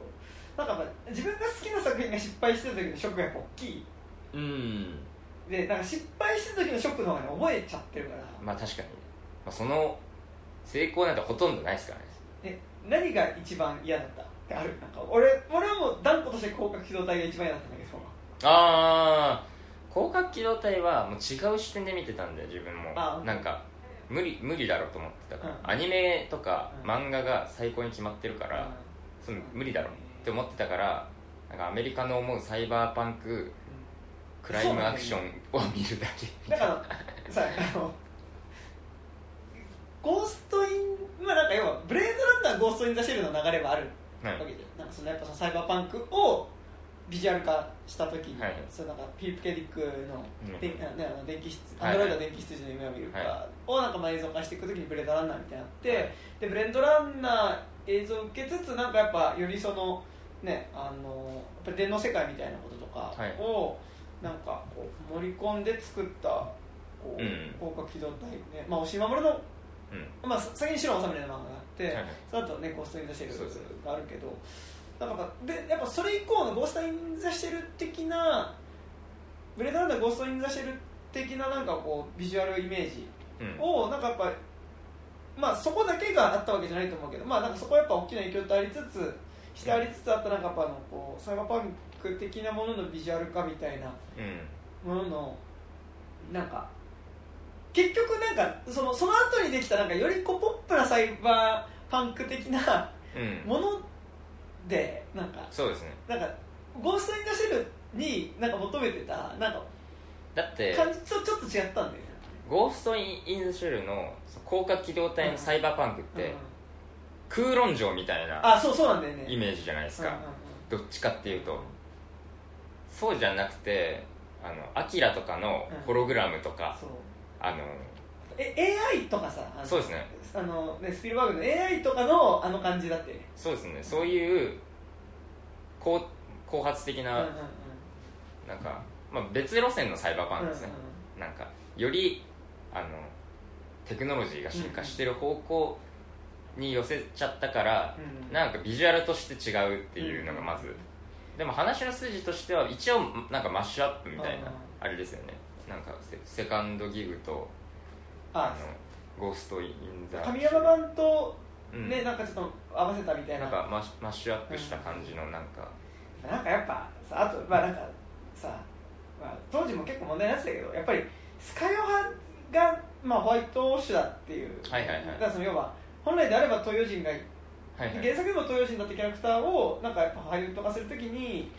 なんか自分が好きな作品が失敗してる時のショックがやっぱ大きい。
うん。
でなんか失敗した時のショックの方がね覚えちゃってるから。
まあ確かに、まあ、その成功なんてほとんどないですからね。
え何が一番嫌だった？ってある？なんか俺俺はもう断固として広角機動隊が一番嫌だったんだけど
ああ広角機動隊はもう違う視点で見てたんで自分も。
あ
なんか無理無理だろうと思ってたから、
うん。
アニメとか
うん。
漫画が最高に決まってるから、その無理だろうって思ってたからなんかアメリカの思うサイバーパンククライムアクションを見るだけ
だからさあのゴーストインまあなんか要はブレードランナーゴーストインザシェルの流れはある
はい
わけで。なんかそのやっぱそのサイバーパンクをビジュアル化した時に、
はい。
そうなんかフィリップ・ケディックの,
うん。
で、ね、あの電気室
はい。
アンドロイド電気羊の夢を見るか
は
をなんかまあ映像化していく時にブレードランナーみたいになって、
はい。
でブレードランナー映像を受けつつなんかやっぱよりそのねあのやっぱ電脳世界みたいなこととか
はい。
をなんかこう盛り込んで作ったこう、
うん。
広角機動隊ね。まあ押井守の
うん。
まあ、先に白の治めの漫画があって、
はいはい。
その後ねゴースト・イン・ザ・シェルがあるけどなんかでやっぱそれ以降のゴースト・イン・ザ・シェル的なブレードランナーゴースト・イン・ザ・シェル的ななんかこうビジュアルイメージ
うん。
をなんかやっぱまあそこだけがあったわけじゃないと思うけどまあなんかそこはやっぱ大きな影響とありつつしてありつつあったなんかやっぱあのこうサイバーパンク的なもののビジュアル化みたいな
うん。
もののなんか結局なんかそのその後にできたなんかよりこうポップなサイバーパンク的な
うん。
ものでなんか
そうですね。
なんかゴースト・イン・ザ・シェルになんか求めてたなんか
だって
感じとちょっと違ったんだよね。
ゴースト・イン・ザ・シェルの広角機動隊のサイバーパンクって、
うん。
空論城みたいな
あそうそうなんだよね。
イメージじゃないですか、
うんうんうん。
どっちかっていうと。そうじゃなくてあのアキラとかのホログラムとか、
そう
あの
え AI とかさ
そうですね。
あのねスピルバーグの AI とかのあの感じだって。ね
そうですね。そういう後後発的な、
うんうんうん。
なんか、まあ、別路線のサイバーパンクですね、なんかよりあのテクノロジーが進化してる方向に寄せちゃったから、
うんうん
なん。かビジュアルとして違うっていうのがまず、でも話の筋としては一応なんかマッシュアップみたいな、
うん。
あれですよねなんかセセカンドギグと
あ。
のゴースト・イン・ザ・
神山版と
うん。
ね、なんかちょっと合わせたみたいな。
なんかマッシュマッシュアップした感じのなんか、
なんかやっぱさあとまあなんかさ、まあ、当時も結構問題になってたけどやっぱりスカヨハが、まあ、ホワイト種だっていう、
はいはいはい。
だからその要は本来であれば東洋人が
はいはい
原作でも東洋人だったキャラクターをなんかやっぱハリウッド化するときに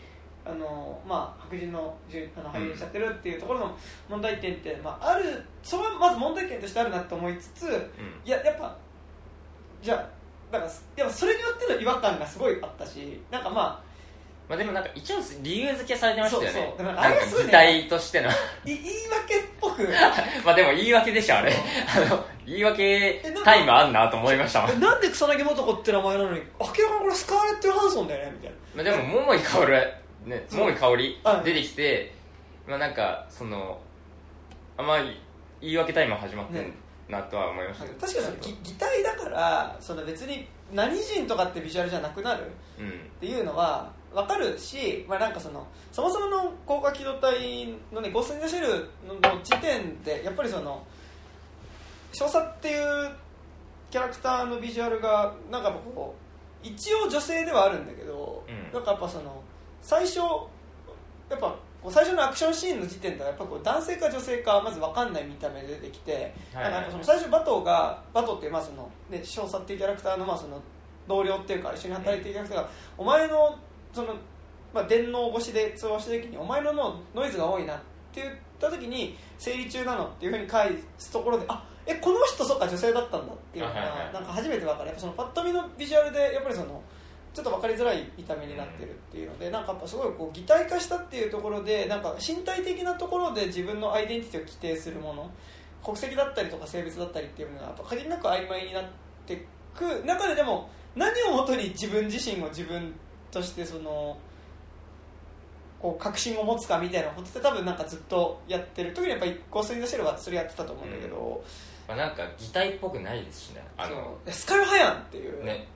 あの、まあ、白人のあの俳優にしちゃってるっていうところの問題点って、まあ、あるそれはまず問題点としてあるなと思いつつ
うん。
いややっぱじゃあだからやっぱそれによっての違和感がすごいあったしなんかま
まあ、でもなんか一応理由付けされてましたよね。
そうそう。
なんか
あれがすごいね
擬態としての。
言い訳っぽく。
まあでも言い訳でしょあれ。あの言い訳タイムあんなと思いましたもん、
なんで草薙素子って名前なのに明らかにこれスカーレット・ヨハンソンだよねみたいな。
まあ、でも桃井かおるね
そう
桃井かおり
はい。
出てきてまあなんかそのあんまり言い訳タイム始まってん
ね
なとは思いましたけど、
確かに擬擬態だからその別に何人とかってビジュアルじゃなくなる
うん。
っていうのは分かるし、まあ、なんかそのそもそもの高架機動隊のねゴースト・イン・ザ・シェルの時点でやっぱりその少佐っていうキャラクターのビジュアルがなんかこう一応女性ではあるんだけど、
うん。
なんかやっぱその最初やっぱこう最初のアクションシーンの時点ではやっぱこう男性か女性かまず分かんない見た目で出てきて、
はいはいはい。
なんかその最初バトがバトっていうまあその、ね、少佐っていうキャラクターのまあその同僚っていうか一緒に働いているキャラクターが、お前のその、まあ、電脳越しで通話した時にお前のノノイズが多いなって言った時に生理中なのっていうふうに返すところであえこの人そっか女性だったんだっていうのが、なんか初めて分かる。やっぱそのパッと見のビジュアルでやっぱりそのちょっと分かりづらい見た目になってるっていうので、なんかやっぱすごいこう擬態化したっていうところでなんか身体的なところで自分のアイデンティティを規定するもの国籍だったりとか性別だったりっていうのがやっぱ限りなく曖昧になってく中ででも何をもとに自分自身を自分としてそのこう確信を持つかみたいなことって多分なんかずっとやってる。特にやっぱりゴースト・イン・ザ・シェルはそれやってたと思うんだけど、
まあ、なんか擬態っぽくないですしね。あの
スカルハヤンっていう
ね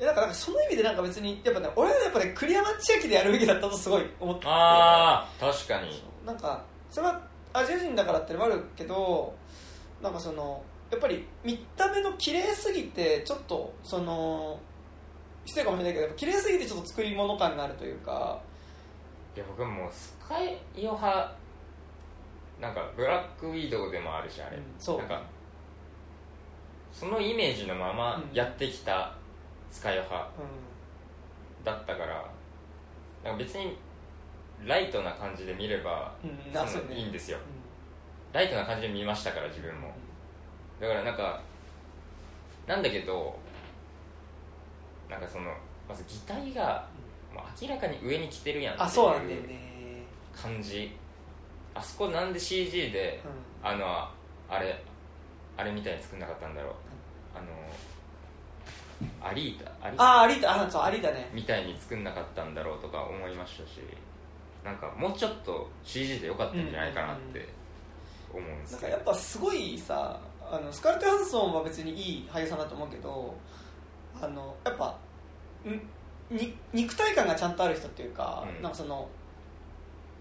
えなんかなんかその意味でなんか別にやっぱね俺はやっぱね栗山千明でやるべきだったとすごい思ってて。
ああ確かに。
なんかそれはアジア人だからってのもあるけどなんかそのやっぱり見た目の綺麗すぎてちょっとその失礼かもしれないけど綺麗すぎてちょっと作り物感があるというか。
いや僕はもうスカイヨハなんかブラックウィドウでもあるしあれ、
うんそう。
なんかそのイメージのままやってきたスカイヨハ
う
だったからなんか別にライトな感じで見れば
ん、うん、
いいんですよ。
う
ライトな感じで見ましたから自分も。だからなんかなんだけどなんかそのまず擬態がもう明らかに上に来てるやんってい
あそう
感じ。あそこなんで CG で
う
あのあれあれみたいに作んなかったんだろうアリータアリータ。
ああリータあそうアリータね。
みたいに作んなかったんだろうとか思いましたしなんかもうちょっと CG でよかったんじゃないかなって思うんですけど、
なんかやっぱすごいさあのスカーレット・ハンソンは別にいい俳優さんだと思うけどあのやっぱんに肉体感がちゃんとある人っていうか、
うん。
なんかその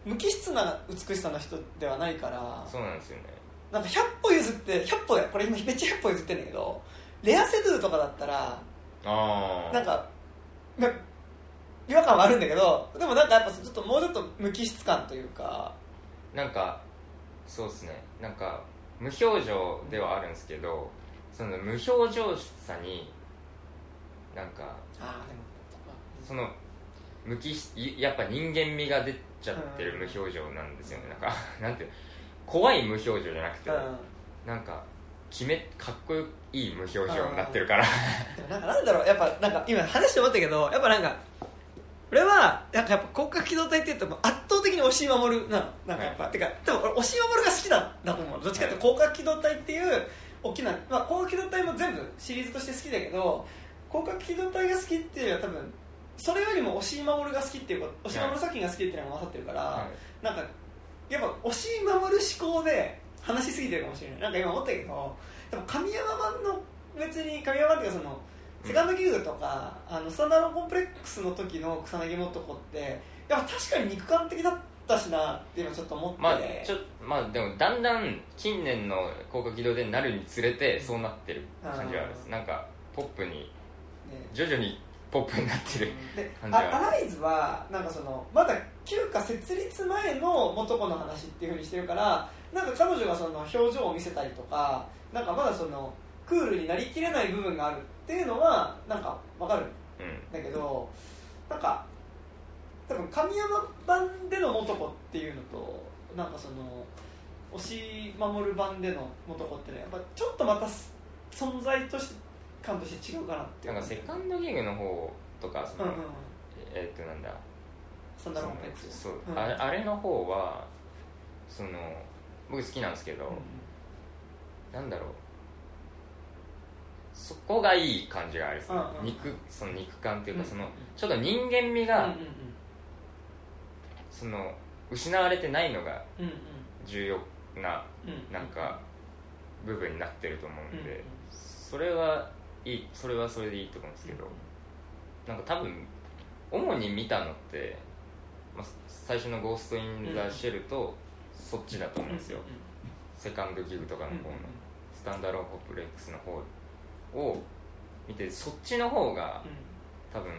無機質な美しさの人ではないから
そうなんですよね。
なんか100歩譲って100歩これ今めっちゃ100歩譲ってんだけどレアセドゥとかだったら
ああ
なんかま違和感はあるんだけどでもなんかやっぱちょっともうちょっと無機質感というか。
なんかそうですね。なんか無表情ではあるんですけどその無表情さになんか
ああでも
その無機質いやっぱ人間味が出ちゃってる無表情なんですよね。なんかなんていうの怖い無表情じゃなくて、
うん。
なんか決めかっこいい無表情になってるから。
なんかなんだろうやっぱなんか今話して思ったけどやっぱなんか俺はなんかやっぱ広角機動隊っていうと圧倒的に押し守るなの。なんかやっぱ、てかでも俺押し守るが好きなんだと思う。どっちかっていうと広角機動隊っていう大きな、まあ、広角機動隊も全部シリーズとして好きだけど広角機動隊が好きっていうよりは多分それよりも押し守るが好きっていうか押し守る作品が好きっていうのが勝ってるから、
はい。
なんかやっぱ押し守る思考で話しすぎてるかもしれない。なんか今思ったけどでも神山版の別に神山版っていうかそのセカンドギグとか、あのスタンダードコンプレックスの時の草薙素子ってやっぱ確かに肉感的だったしなっていうのをちょっと思って、
まあちょまあでもだんだん近年の広角機動隊になるにつれてそうなってる感じはあるんです。
うん。
なんかポップに
ね。
徐々にポップになってる
で
感じは
あアライズはなんかそのまだ旧家設立前の元子の話っていうふうにしてるからなんか彼女がその表情を見せたりとかなんかまだそのクールになりきれない部分があるっていうのはなんかわかるん
うん。
だけどなんか多分神山版での元子っていうのとなんかその押し守る版での元子ってねやっぱちょっとまた存在として感として違うかなって
なんかセカンドギグの方とかその、
うんうん
えーっとなんだ。
スタンダードコンプレックス
そう、
うん。
あれの方はその僕好きなんですけど、なんだろう。そこがいい感じがあります、肉その肉感っていうか、
うん。
そのちょっと人間味が、
うんうん
その失われてないのが
うんうん。
重要な
うん
なんか部分になってると思うんで、
うんうん
それはいいそれはそれでいいと思うんですけど、なんか多分主に見たのって、まあ、最初の「ゴースト・イン・ザ・シェル」とそっちだと思うんですよ、セカンドギグとかの方の、スタンダードコンプレックスの方を見てそっちの方が多分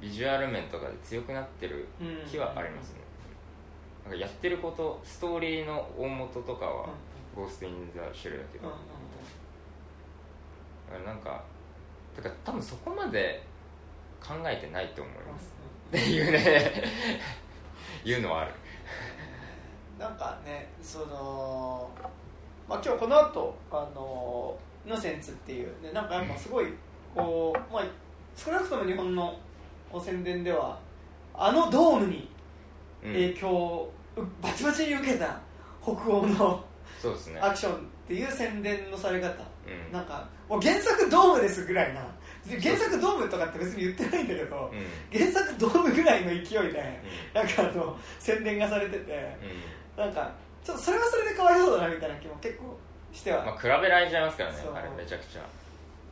ビジュアル面とかで強くなってる気はありますね、なんかやってることストーリーの大元とかは「ゴースト・イン・ザ・シェル」だけど、だからなんかてか多分そこまで考えてないと思います。っていうね。いうのはある
なんかねその、まあ、今日この後あのイノセンツっていう、ね、なんかやっぱすごいこう、まあ、少なくとも日本のこう宣伝ではあのドームに
うん。
影響をバチバチに受けた北欧の
そうですね。
アクションっていう宣伝のされ方。
うん。
なんかもう原作ドームですぐらいな。原作ドームとかって別に言ってないんだけど
うん。
原作ドームぐらいの勢いで
う
なんかあの宣伝がされててなんかちょっとそれはそれでかわいそうだなみたいな気も結構しては、
まあ比べられちゃいますからねあれめちゃくちゃ。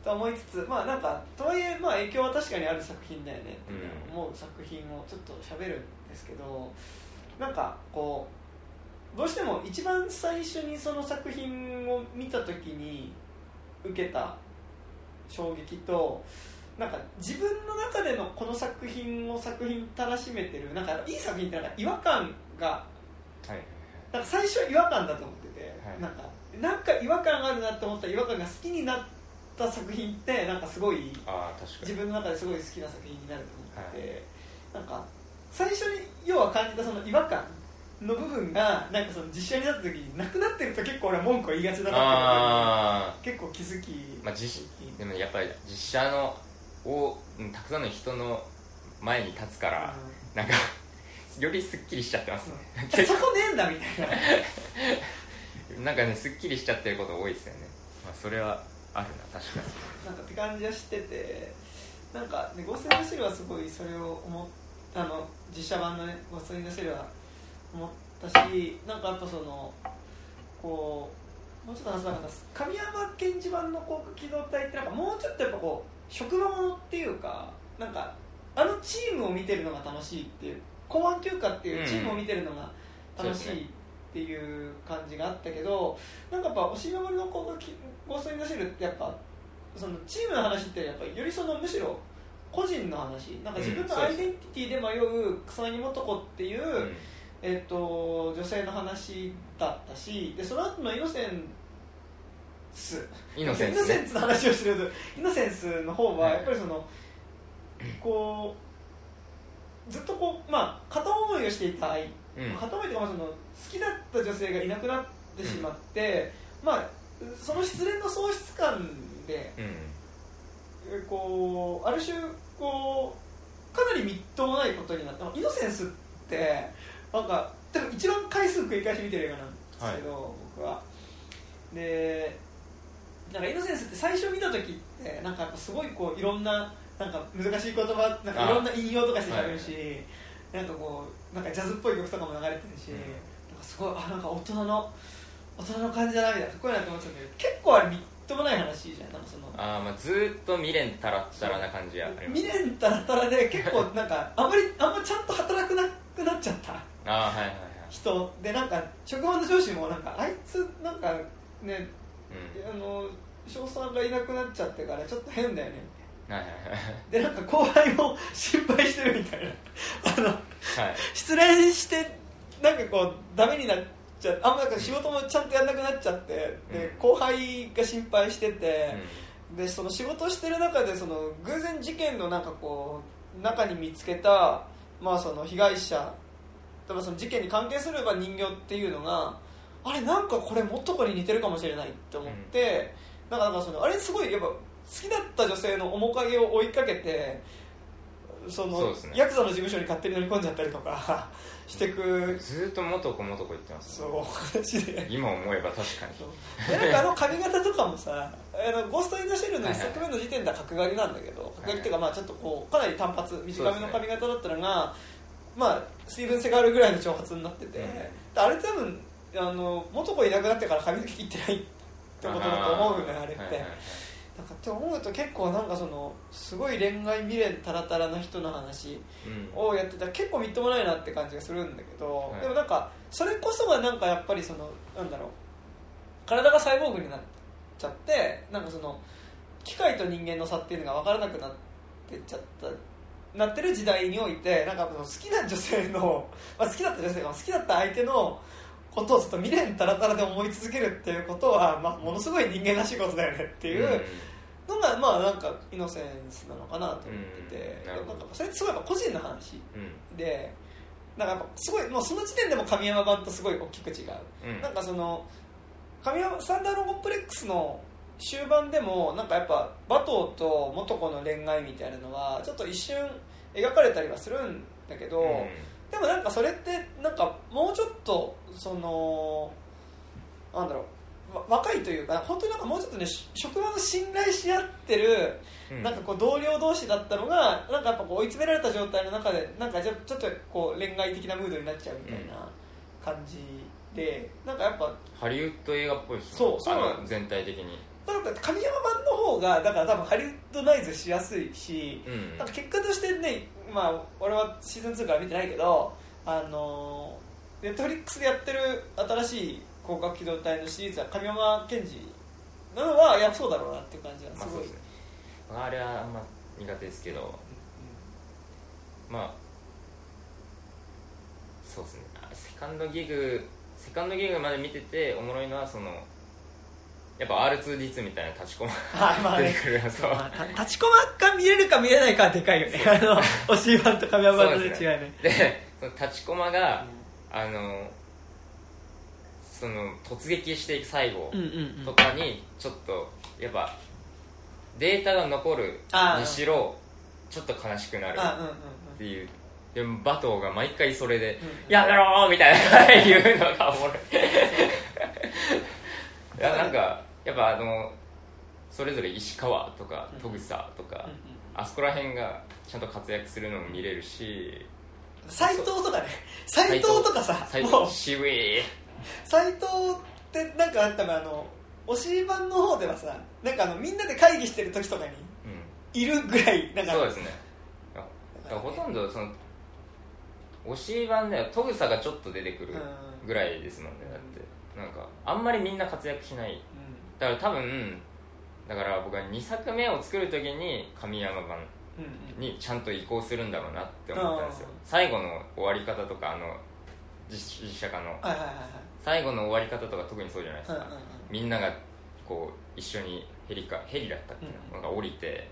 と思いつつまあなんかとはいえまあ影響は確かにある作品だよねって
うん。
思う作品をちょっと喋るんですけどなんかこうどうしても一番最初にその作品を見た時に受けた衝撃となんか自分の中でのこの作品を作品たらしめてるなんかいい作品ってなんか違和感がか最初は違和感だと思ってて、
はい。
なんかなんか違和感があるなって思った違和感が好きになった作品ってなんかすごい
ああ確かに。
自分の中ですごい好きな作品になると思ってて、なんか最初に要は感じたその違和感の部分がなんかその実写になった時になくなってると結構俺は文句を言いがちだな
あ
って結構気づき、
まあ実でもやっぱり実写のをうんたくさんの人の前に立つから、なんかよりすっきりしちゃってます、
うん。そこねえんだみたいな。
なんかねすっきりしちゃってること多いですよね、まあ、それはあるな確かに。
なんかって感じはしててなんかね「ゴースト・イン・ザ・シェル」はすごいそれを思っあの実写版のね「ゴースト・イン・ザ・シェル」は思ったしなんかあとそのこうもうちょっと話さなかった神山賢治版の航空機動隊ってなんかもうちょっとやっぱこう職場ものっていうかなんかあのチームを見てるのが楽しいっていう公安休暇っていうチームを見てるのが楽しいっていう感じがあったけど、なんかやっぱ押し守りの航空機ゴースト・イン・ザ・シェルってやっぱそのチームの話ってやっぱりよりそのむしろ個人の話。なんか自分のアイデンティティで迷う草薙素子っていう、
うん。
えっと女性の話だったしでその後のイノセンス。
イノセンスね。
センスの話をしてるとイノセンスの方は
はい
やっぱりその、こうずっとこうまあ片思いをしていた愛、
うん。
片思いというかまあその好きだった女性がいなくなってしまって、まあその失恋の喪失感で
うん
えこうある種こうかなりみっともないことになったイノセンスってなんか多分一番回数繰り返し見てる映画なんですけど、僕は。でなんかイノセンスって最初見た時ってなんかすごいこういろんななんか難しい言葉なんかいろんな引用とかして喋るし、なんかこうなんかジャズっぽい曲とかも流れてるし、
うん。
なんかすごいあなんか大人の大人の感じだなみたいなかっこいいなって思ってたんだけど結構あれみっともない話じゃん。なんかその
あーまあずーっと未練たらったらな感じがあります。
未練たらたらで結構なんか あんまりあんまちゃんと働くなくなっちゃった。
ああはいはいはい。
人。でなんか職場の上司もなんかあいつなんかね
う
あの翔さんがいなくなっちゃってからちょっと変だよね
んはいはい。
でなんか後輩も心配してるみたいな。あの
はい。はい
失恋してなんかこうダメになっちゃう。あんまなんか仕事もちゃんとやんなくなっちゃってで
うん。
後輩が心配してて、でその仕事してる中でその偶然事件のなんかこう中に見つけた、まあ、その被害者例えばその事件に関係すれば人形っていうのがあれなんかこれもっとこに似てるかもしれないって思って、なんかなんかそのあれすごいやっぱ好きだった女性の面影を追いかけてその
ね。
ヤクザの事務所に勝手に乗り込んじゃったりとか してく
ずーっと元子元子言ってます
そう話で。
今思えば確かに。
でなんかあの髪型とかもさあのゴースト・イン・ザ・シェルの1作目の時点では角刈りなんだけど角刈りっていうかまあちょっとこうかなり単発短めの髪型だったのが、まあスティーブン・セガールぐらいの長髪になってて、
うん。
であれ多分あの元子いなくなってから髪の毛切ってないってことだと思うよねあれって、
はいはいはい
なんかって思うと結構なんかそのすごい恋愛未練タラタラな人の話
うん。
をやってたら結構みっともないなって感じがするんだけど、
はい。
でもなんかそれこそがなんかやっぱりそのなんだろう体がサイボーグになっちゃってなんかその機械と人間の差っていうのが分からなくなってっちゃったなってる時代においてなんかその好きな女性の、まあ、好きだった女性が好きだった相手のことをちょっと未練たらたらで思い続けるっていうことは、まあ、ものすごい人間らしいことだよねっていう、のがまあなんかイノセンスなのかなと思ってて、
うん。な
んかそれってすごいやっぱ個人の話。
うん。うん
でなんかすごいもうその時点でも神山版とすごい大きく違う、
うん。
なんかその神山スタンダードコンプレックスの終盤でもなんかやっぱ馬頭と元子の恋愛みたいなのはちょっと一瞬描かれたりはするんだけど、でもなんかそれってなんかもうちょっとそのなんだろうわ若いというか本当になんかもうちょっとねし職場の信頼し合ってる
うん。
なんかこう同僚同士だったのがなんかやっぱこう追い詰められた状態の中でなんかじゃちょっとこう恋愛的なムードになっちゃうみたいな感じでなんかやっぱ
ハリウッド映画っぽいですね。
そうそう
全体的に
なんか神山版の方がだから多分ハリウッドナイズしやすいし、
うん。
なんか結果としてね、まあ、俺はシーズン2から見てないけどあのネットフリックスでやってる新しい広角機動隊のシリーズは神山賢治なのはいやそうだろうなっていう感じがすごい、
まああれはあんま苦手ですけど。まあそうですね。あセカンドギグセカンドギグまで見てておもろいのはそのやっぱ R2D2 みたいな立ちコマ
はいまあね。
出てくるのと
まあた立ちこまが見れるか見れないかはでかいよね。あのおしい版と神山版の違いね。
でその立ちコマが、あのその突撃していく最後
うんうんうん。
とかにちょっとやっぱデータが残るにしろちょっと悲しくなる
あうんうんうん。
っていう。でもバトーが毎回それで
うん「
やめろ!」みたいな 言うのがおもろい。いやなんかやっぱあのそれぞれ石川とか
うん。
戸草とか、あそこら辺がちゃんと活躍するのも見れるし
斎藤とかね。斎藤とかさ
最
もう。
渋い。
斎藤ってなんかあったのあのおし版の方ではさなんかあのみんなで会議してる時とかに
うん。
いるぐらいなんか。
そうですね。だからほとんどその推し版では戸草がちょっと出てくるぐらいですもんねだって。なんかあんまりみんな活躍しないだから多分だから僕は2作目を作る時に神山版にちゃんと移行するんだろうなって思ったんですよ。最後の終わり方とかあの実実写化の。
はいはいはいはい。
最後の終わり方とか特にそうじゃないですか、
うんうんうん。
みんながこう一緒にヘリかヘリだったっけな,、
うん
なんか降りて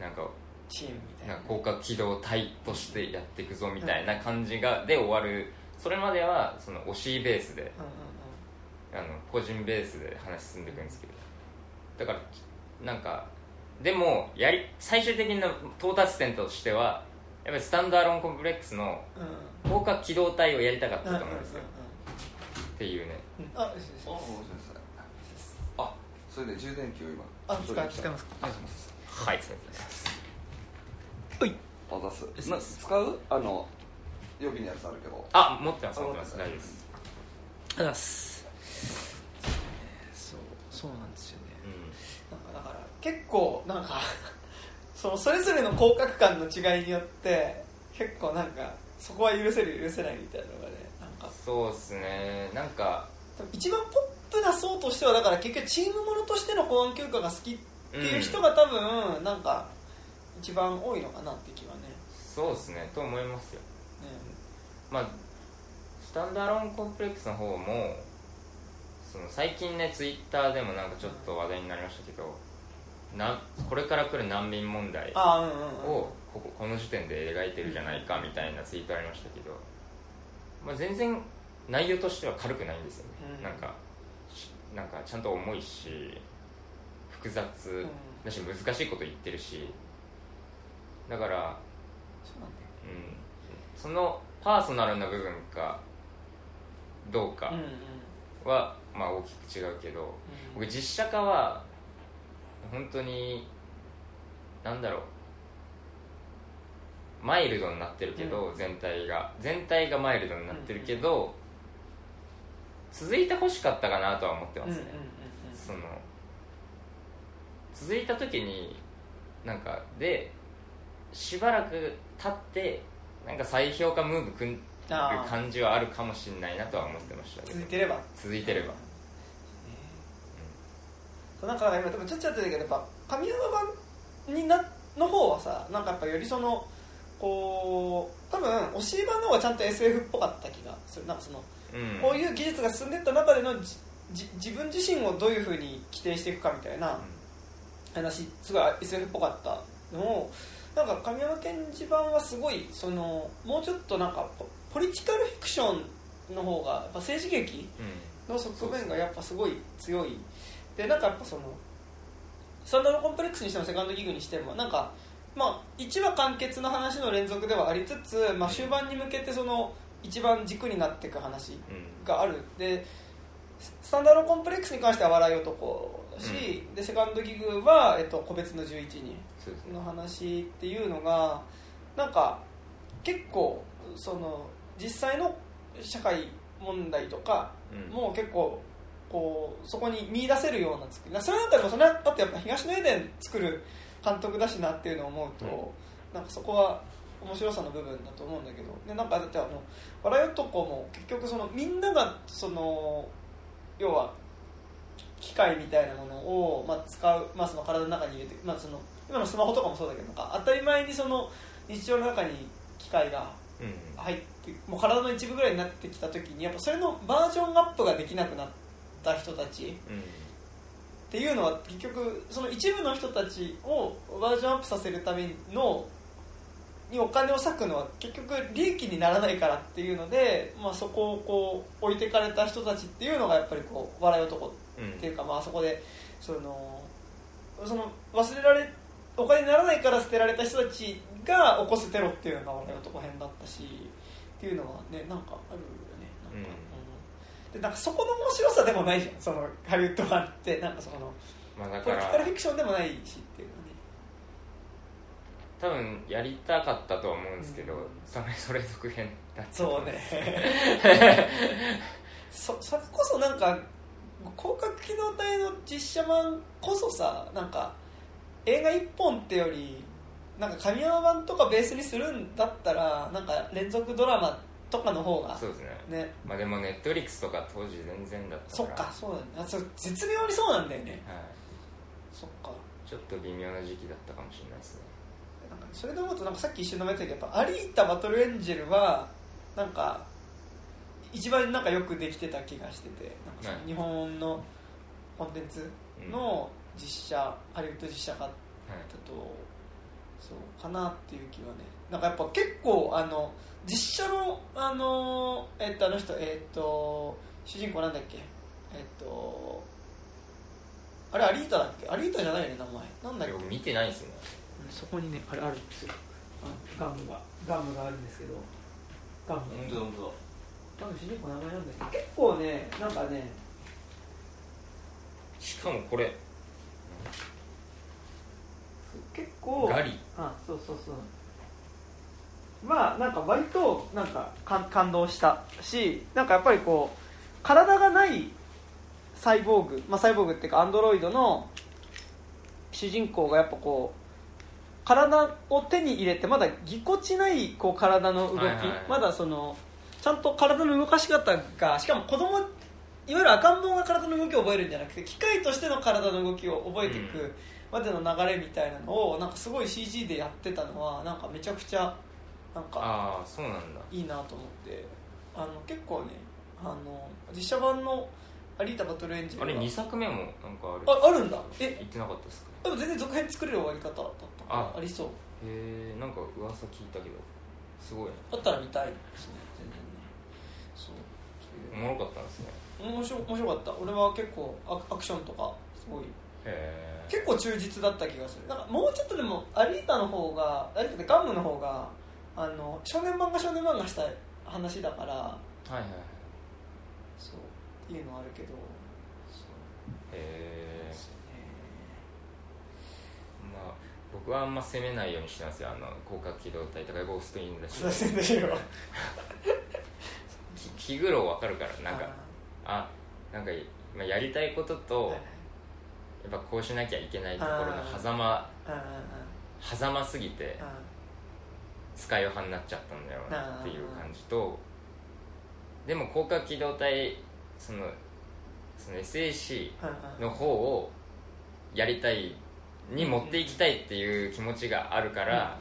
なんか
チームみたいな。
機動隊としてやっていくぞみたいな感じがで終わる。それまではその推しベースであの個人ベースで話進んでいくんですけど。だからなんかでもやり最終的な到達点としてはやっぱりスタンドアローンコンプレックスの
うん。うん
広角機動隊をやりたかったと思うんですよ、っていうね。
あ
あ。それで充電器を今
あ使
取りに来た。
使います。か
はいそうです。
はい
あ出すな使う？あの予備のやつあるけど。
あ持ってます
あ
持ってます。
持ってます。
大丈夫です。
ありがとうございますそうなんですよね。なんかだから結構なんか そのそれぞれの広角感の違いによって結構なんかそこは許せる許せないみたいなのがねなんか。
そうっすね。なんか
一番ポップな層としてはだから結局チームものとしての公安休暇が好きっていう人が多分なんか一番多いのかなって気はね。
そうっすね。と思いますよ。
ね。
まあスタンダーローンコンプレックスの方もその最近ねツイッターでもなんかちょっと話題になりましたけどなこれから来る難民問題
ああうんうんうん。
をこここの時点で描いてるじゃないかみたいなツイートありましたけど、まあ、全然内容としては軽くないんですよね、
うん。
なんかしなんかちゃんと重いし複雑。だし難しいこと言ってるし。だから、
そうなんだよ
うん、そのパーソナルな部分かどうか
うんうん。
は、まあ、大きく違うけど僕実写化は本当になんだろう。マイルドになってるけど、全体が。全体がマイルドになってるけど、続いてほしかったかなとは思ってますね、その続いた時になんかでしばらく経ってなんか再評価ムーブ組んでる感じはあるかもしれないなとは思ってました
続いてれば。
続いてれば、
そうなんか今でもちょっとやってたけどやっぱ神山版になの方はさなんかやっぱよりそのこう多分押し版の方がちゃんと SF っぽかった気がする。なんかその、
うん。
こういう技術が進んでいった中でのじじ自分自身をどういうふうに規定していくかみたいな話すごい SF っぽかったのをなんか神山賢治版はすごいそのもうちょっとなんかポポリティカルフィクションの方がやっぱ政治劇
うん。
の側面がやっぱすごい強いでなんかやっぱそのスタンダードコンプレックスにしてもセカンドギグにしてもなんかまあ1話完結の話の連続ではありつつ、まあ、終盤に向けてその一番軸になっていく話
うん。
がある。でスタンダードコンプレックスに関しては笑い男だし、でセカンドギグは、えっと、個別の11人の話っていうのがなんか結構その実際の社会問題とか
うん。
もう結構こうそこに見出せるような作り。それだったらそれはだってやっぱ東のエデン作る監督だしなっていうのを思うと、なんかそこは面白さの部分だと思うんだけど。でなんかだってあの「笑い男」も結局そのみんながその要は機械みたいなものを、まあ、使う、まあ、その体の中に入れて、まあ、その今のスマホとかもそうだけど当たり前にその日常の中に機械が
うん
入ってもう体の一部ぐらいになってきた時にやっぱそれのバージョンアップができなくなった人たち。
うん。
っていうのは結局その一部の人たちをバージョンアップさせるためのにお金を割くのは結局利益にならないからっていうので、まあ、そこをこう置いてかれた人たちっていうのがやっぱりこう笑い男
うん
っていうか、まあそこでそのその忘れられお金にならないから捨てられた人たちが起こすテロっていうのが笑い男編だったしっていうのはねなんかあるでなんかそこの面白さでもないじゃん。そのハリウッド版って。なんかその
まあだ
ポリティカフィクションでもないしっていうね
多分やりたかったとは思うんですけど、
うん。
それそれ続編だったと
そ
思
うね。そそれこそなんか広角機動隊の実写版こそさなんか映画1本ってよりなんか神山版とかベースにするんだったらなんか連続ドラマとかの方が
そうですね。
ね。
まあでもネットフリックスとか当時全然だった
そ
から。
っかそうだね。あそう絶妙にそうなんだよね。
はい、
そっか。
ちょっと微妙な時期だったかもしれないですね。
なんかそれで思うとなんかさっき一瞬のめったけどやっぱアリータ・バトルエンジェルはなんか一番なんかよくできてた気がしててなんかその
はい。
日本のコンテンツの実写、ハリウッド実写化だ
はい。
とそうかなっていう気はね。なんかやっぱ結構あの実写のあのえっとあの人えっと主人公なんだっけ？えっとあれアリータだっけ？アリータじゃないよね名前。なんだっけ？
僕見てないんですよ。ね
そこにねあれあるんですよ。ガムがガムがあるんですけど。ガム。
本当だ本当だ。
ガム主人公名前なんだっけ結構ねなんかね
しかもこれ。
結構
ガリ。
あそうそうそうまあなんか割となんか感感動したしなんかやっぱりこう体がないサイボーグ、まあ、サイボーグっていうかアンドロイドの主人公がやっぱこう体を手に入れてまだぎこちないこう体の動き、
はいはい。はい
まだそのちゃんと体の動かし方がしかも子供いわゆる赤ん坊が体の動きを覚えるんじゃなくて機械としての体の動きを覚えていく、
うん。
までの流れみたいなのをなんかすごい CG でやってたのはなんかめちゃくちゃなんか
ああそうなんだ。
いいなと思って。あの結構ねあの実写版の「アリータ・バトルエンジンは」
あれ2作目もなんかある。
ああるんだ。え？
言ってなかったですか？
でも全然続編作れる終わり方だったから
あ
あ。りそう。
へえんか噂聞いたけど。すごいね。
だったら見たいですね全然ね。そう。
おもろかったんですね。
面白面白かった。俺は結構アクアクションとかすごい。
へえ
結構忠実だった気がする。なんかもうちょっとでもアリータの方がアリータってガムの方があの少年漫画少年漫画した話だから
はいはいはい。
そうっていうのはあるけどそう。
へえ
ね。
まあ僕はあんま攻めないようにしてますよ。あの広角機動隊とかゴーストインだし 気苦労わかるからなんか。あなんか、まあ、やりたいことと、
はい
やっぱこうしなきゃいけないところの狭間狭間すぎて
うん
使い派になっちゃったんだよなっていう感じとでも広角機動隊そのその SAC の方をやりたいに持っていきたいっていう気持ちがあるから、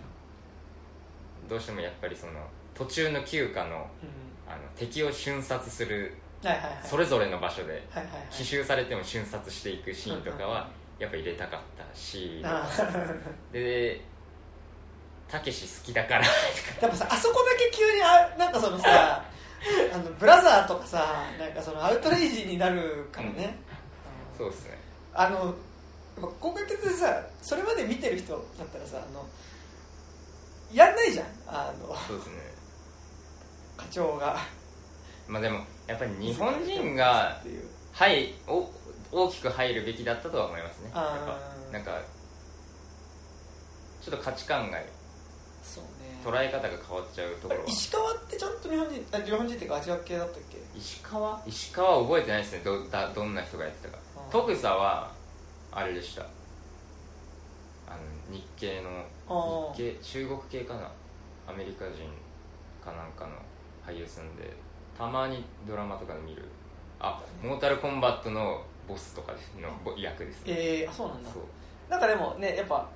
どうしてもやっぱりその途中の休暇の
うん。
あの敵を瞬殺する
はいはいはい。
それぞれの場所で
はいはいはい。
奇襲されても瞬殺していくシーンとかはやっぱ入れたかったし
あ
でたけし好きだから。
ーでもさあそこだけ急にあなんかそのさ あのブラザーとかさなんかそのアウトレイジになるからね、うん。
そうですね。
あのやっぱ広角でさそれまで見てる人だったらさあのやんないじゃん。あの
そうですね。
課長が。
まあでもやっぱり日本人がはいお大きく入るべきだったとは思いますね。なんかちょっと価値観が捉え方が変わっちゃうところ。は
石川ってちゃんと日本人あ日本人っていうかアジア系だったっけ？
石川？石川？は覚えてないですね。どだどんな人がやってたか。徳佐はあれでした。あの日系の日系中国系かな？アメリカ人かなんかの俳優さんでたまにドラマとかで見る。あモータルコンバットのボスとかのぼ役ですね。
えー、あそうなんだ。
そう。
なんかでもねやっぱ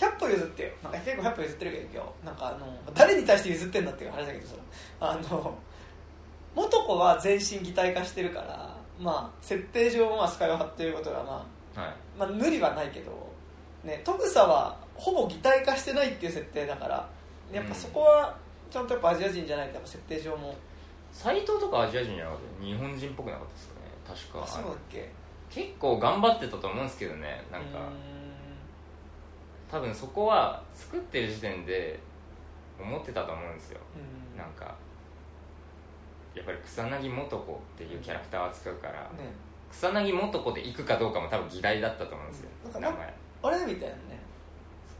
100歩譲ってよ。なんか結構100歩譲ってるけど今日。なんかあの誰に対して譲ってんだっていう話だけどさ。あの元子は全身擬態化してるからまあ設定上まあスカイを張ってることがまあ
はい。
まあ、無理はないけど、ね、トグサはほぼ擬態化してないっていう設定だからやっぱそこはちゃんとやっぱアジア人じゃないとやっぱ設定上も。
斎藤とかアジア人じゃなかった。日本人っぽくなかったですかね。確
あ
か
そうだっけ？
結構頑張ってたと思うんですけどね。なんか
ん
多分そこは作ってる時点で思ってたと思うんですよ。
うん。
なんかやっぱり草薙素子っていうキャラクターを扱うから
ね。
草薙素子で行くかどうかも多分議題だったと思うんですよ
なんか
名前
あれ？みたいなね。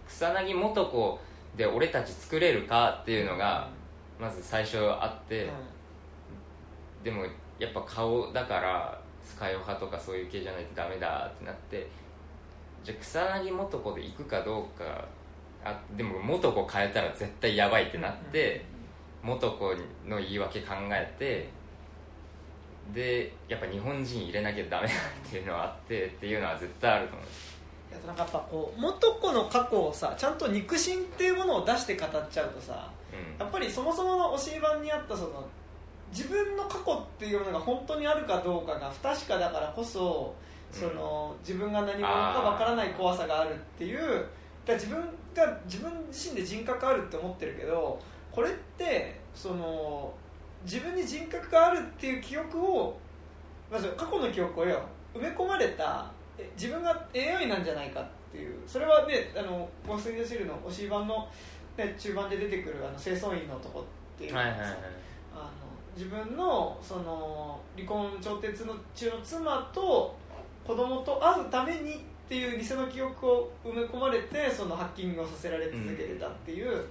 草薙素子で俺たち作れるかっていうのがまず最初あって、でもやっぱ顔だからスカイオ派とかそういう系じゃないとダメだってなってじゃあ草薙素子で行くかどうかあでも素子変えたら絶対やばいってなって、素子の言い訳考えてでやっぱ日本人入れなきゃダメだっていうのはあってっていうのは絶対あると思う。
やなんかやっぱこう元子の過去をさちゃんと肉親っていうものを出して語っちゃうとさ
うん。
やっぱりそもそもの教え版にあったその自分の過去っていうものが本当にあるかどうかが不確かだからこそその自分が何者かわからない怖さがあるっていうだ自分が自分自身で人格あるって思ってるけどこれってその自分に人格があるっていう記憶をまず過去の記憶をよ埋め込まれたえ自分が AI なんじゃないかっていう。それはねあの「ゴースト・イン・ザ・シール」の推し版の、ね、中盤で出てくるあの清掃員の男っていうの
はいはい
あの自分のその離婚調停の中の妻と子供と会うためにっていう偽の記憶を埋め込まれてそのハッキングをさせられ続けてたっていう、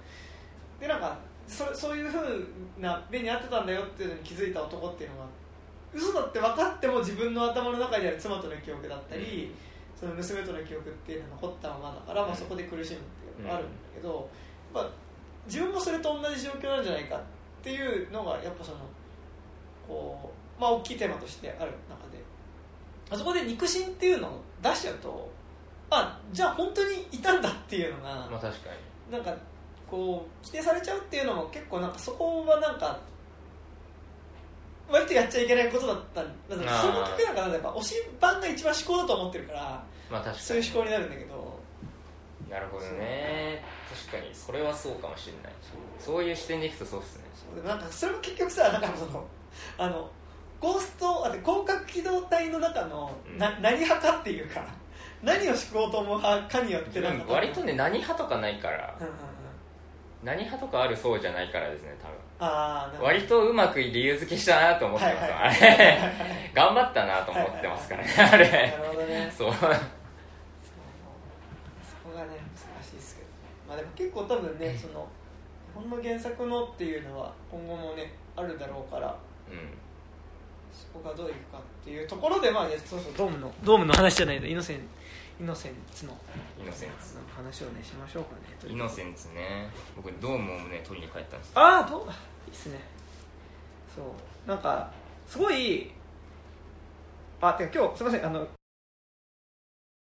でなんかそそういうふうな目に遭ってたんだよっていうのに気づいた男っていうのは嘘だって分かっても自分の頭の中にある妻との記憶だったり、その娘との記憶っていうのが残ったままだから、まあ、そこで苦しむっていうのがあるんだけど、やっぱ自分もそれと同じ状況なんじゃないかっていうのがやっぱそのこうまあ大きいテーマとしてある中であそこで肉親っていうのを出しちゃうとあじゃあ本当にいたんだっていうのが、
まあ確かに。
なんかこう規定されちゃうっていうのも結構なんかそこはなんか割とやっちゃいけないことだったその時なんかやっぱ推し版が一番思考だと思ってるから
まあ確かに。
そういう思考になるんだけど。
なるほどね。確かに。それはそうかもしれない。そう。いう視点でいくとそうっすね。
なんかそれも結局さなんかそのあのゴーストあで広角機動隊の中の、
うん。
な何派かっていうか 何を思考と思う派かによってなんか
割とね何派とかないから。
うんうんうん。
何派とかあるそうじゃないからですね多分。
あ
割とうまく理由付けしたなと思ってます、
はいはい。
あれ。頑張ったなと思ってますからね、あ
なる
れ
ほどね。そう。そこがね難しいですけど。まあでも結構多分ねその日本の原作のっていうのは今後もねあるだろうから。
うん
そこがどういくかっていうところでまあそうそうドームのドームの話じゃないの。イノセンイノセンツの
イノセンツ。
話をねしましょうかね。
イノセンツね。僕ドームをね取りに帰ったんです
ああどういいっすね。そう。なんかすごいあてか今日すみませんあの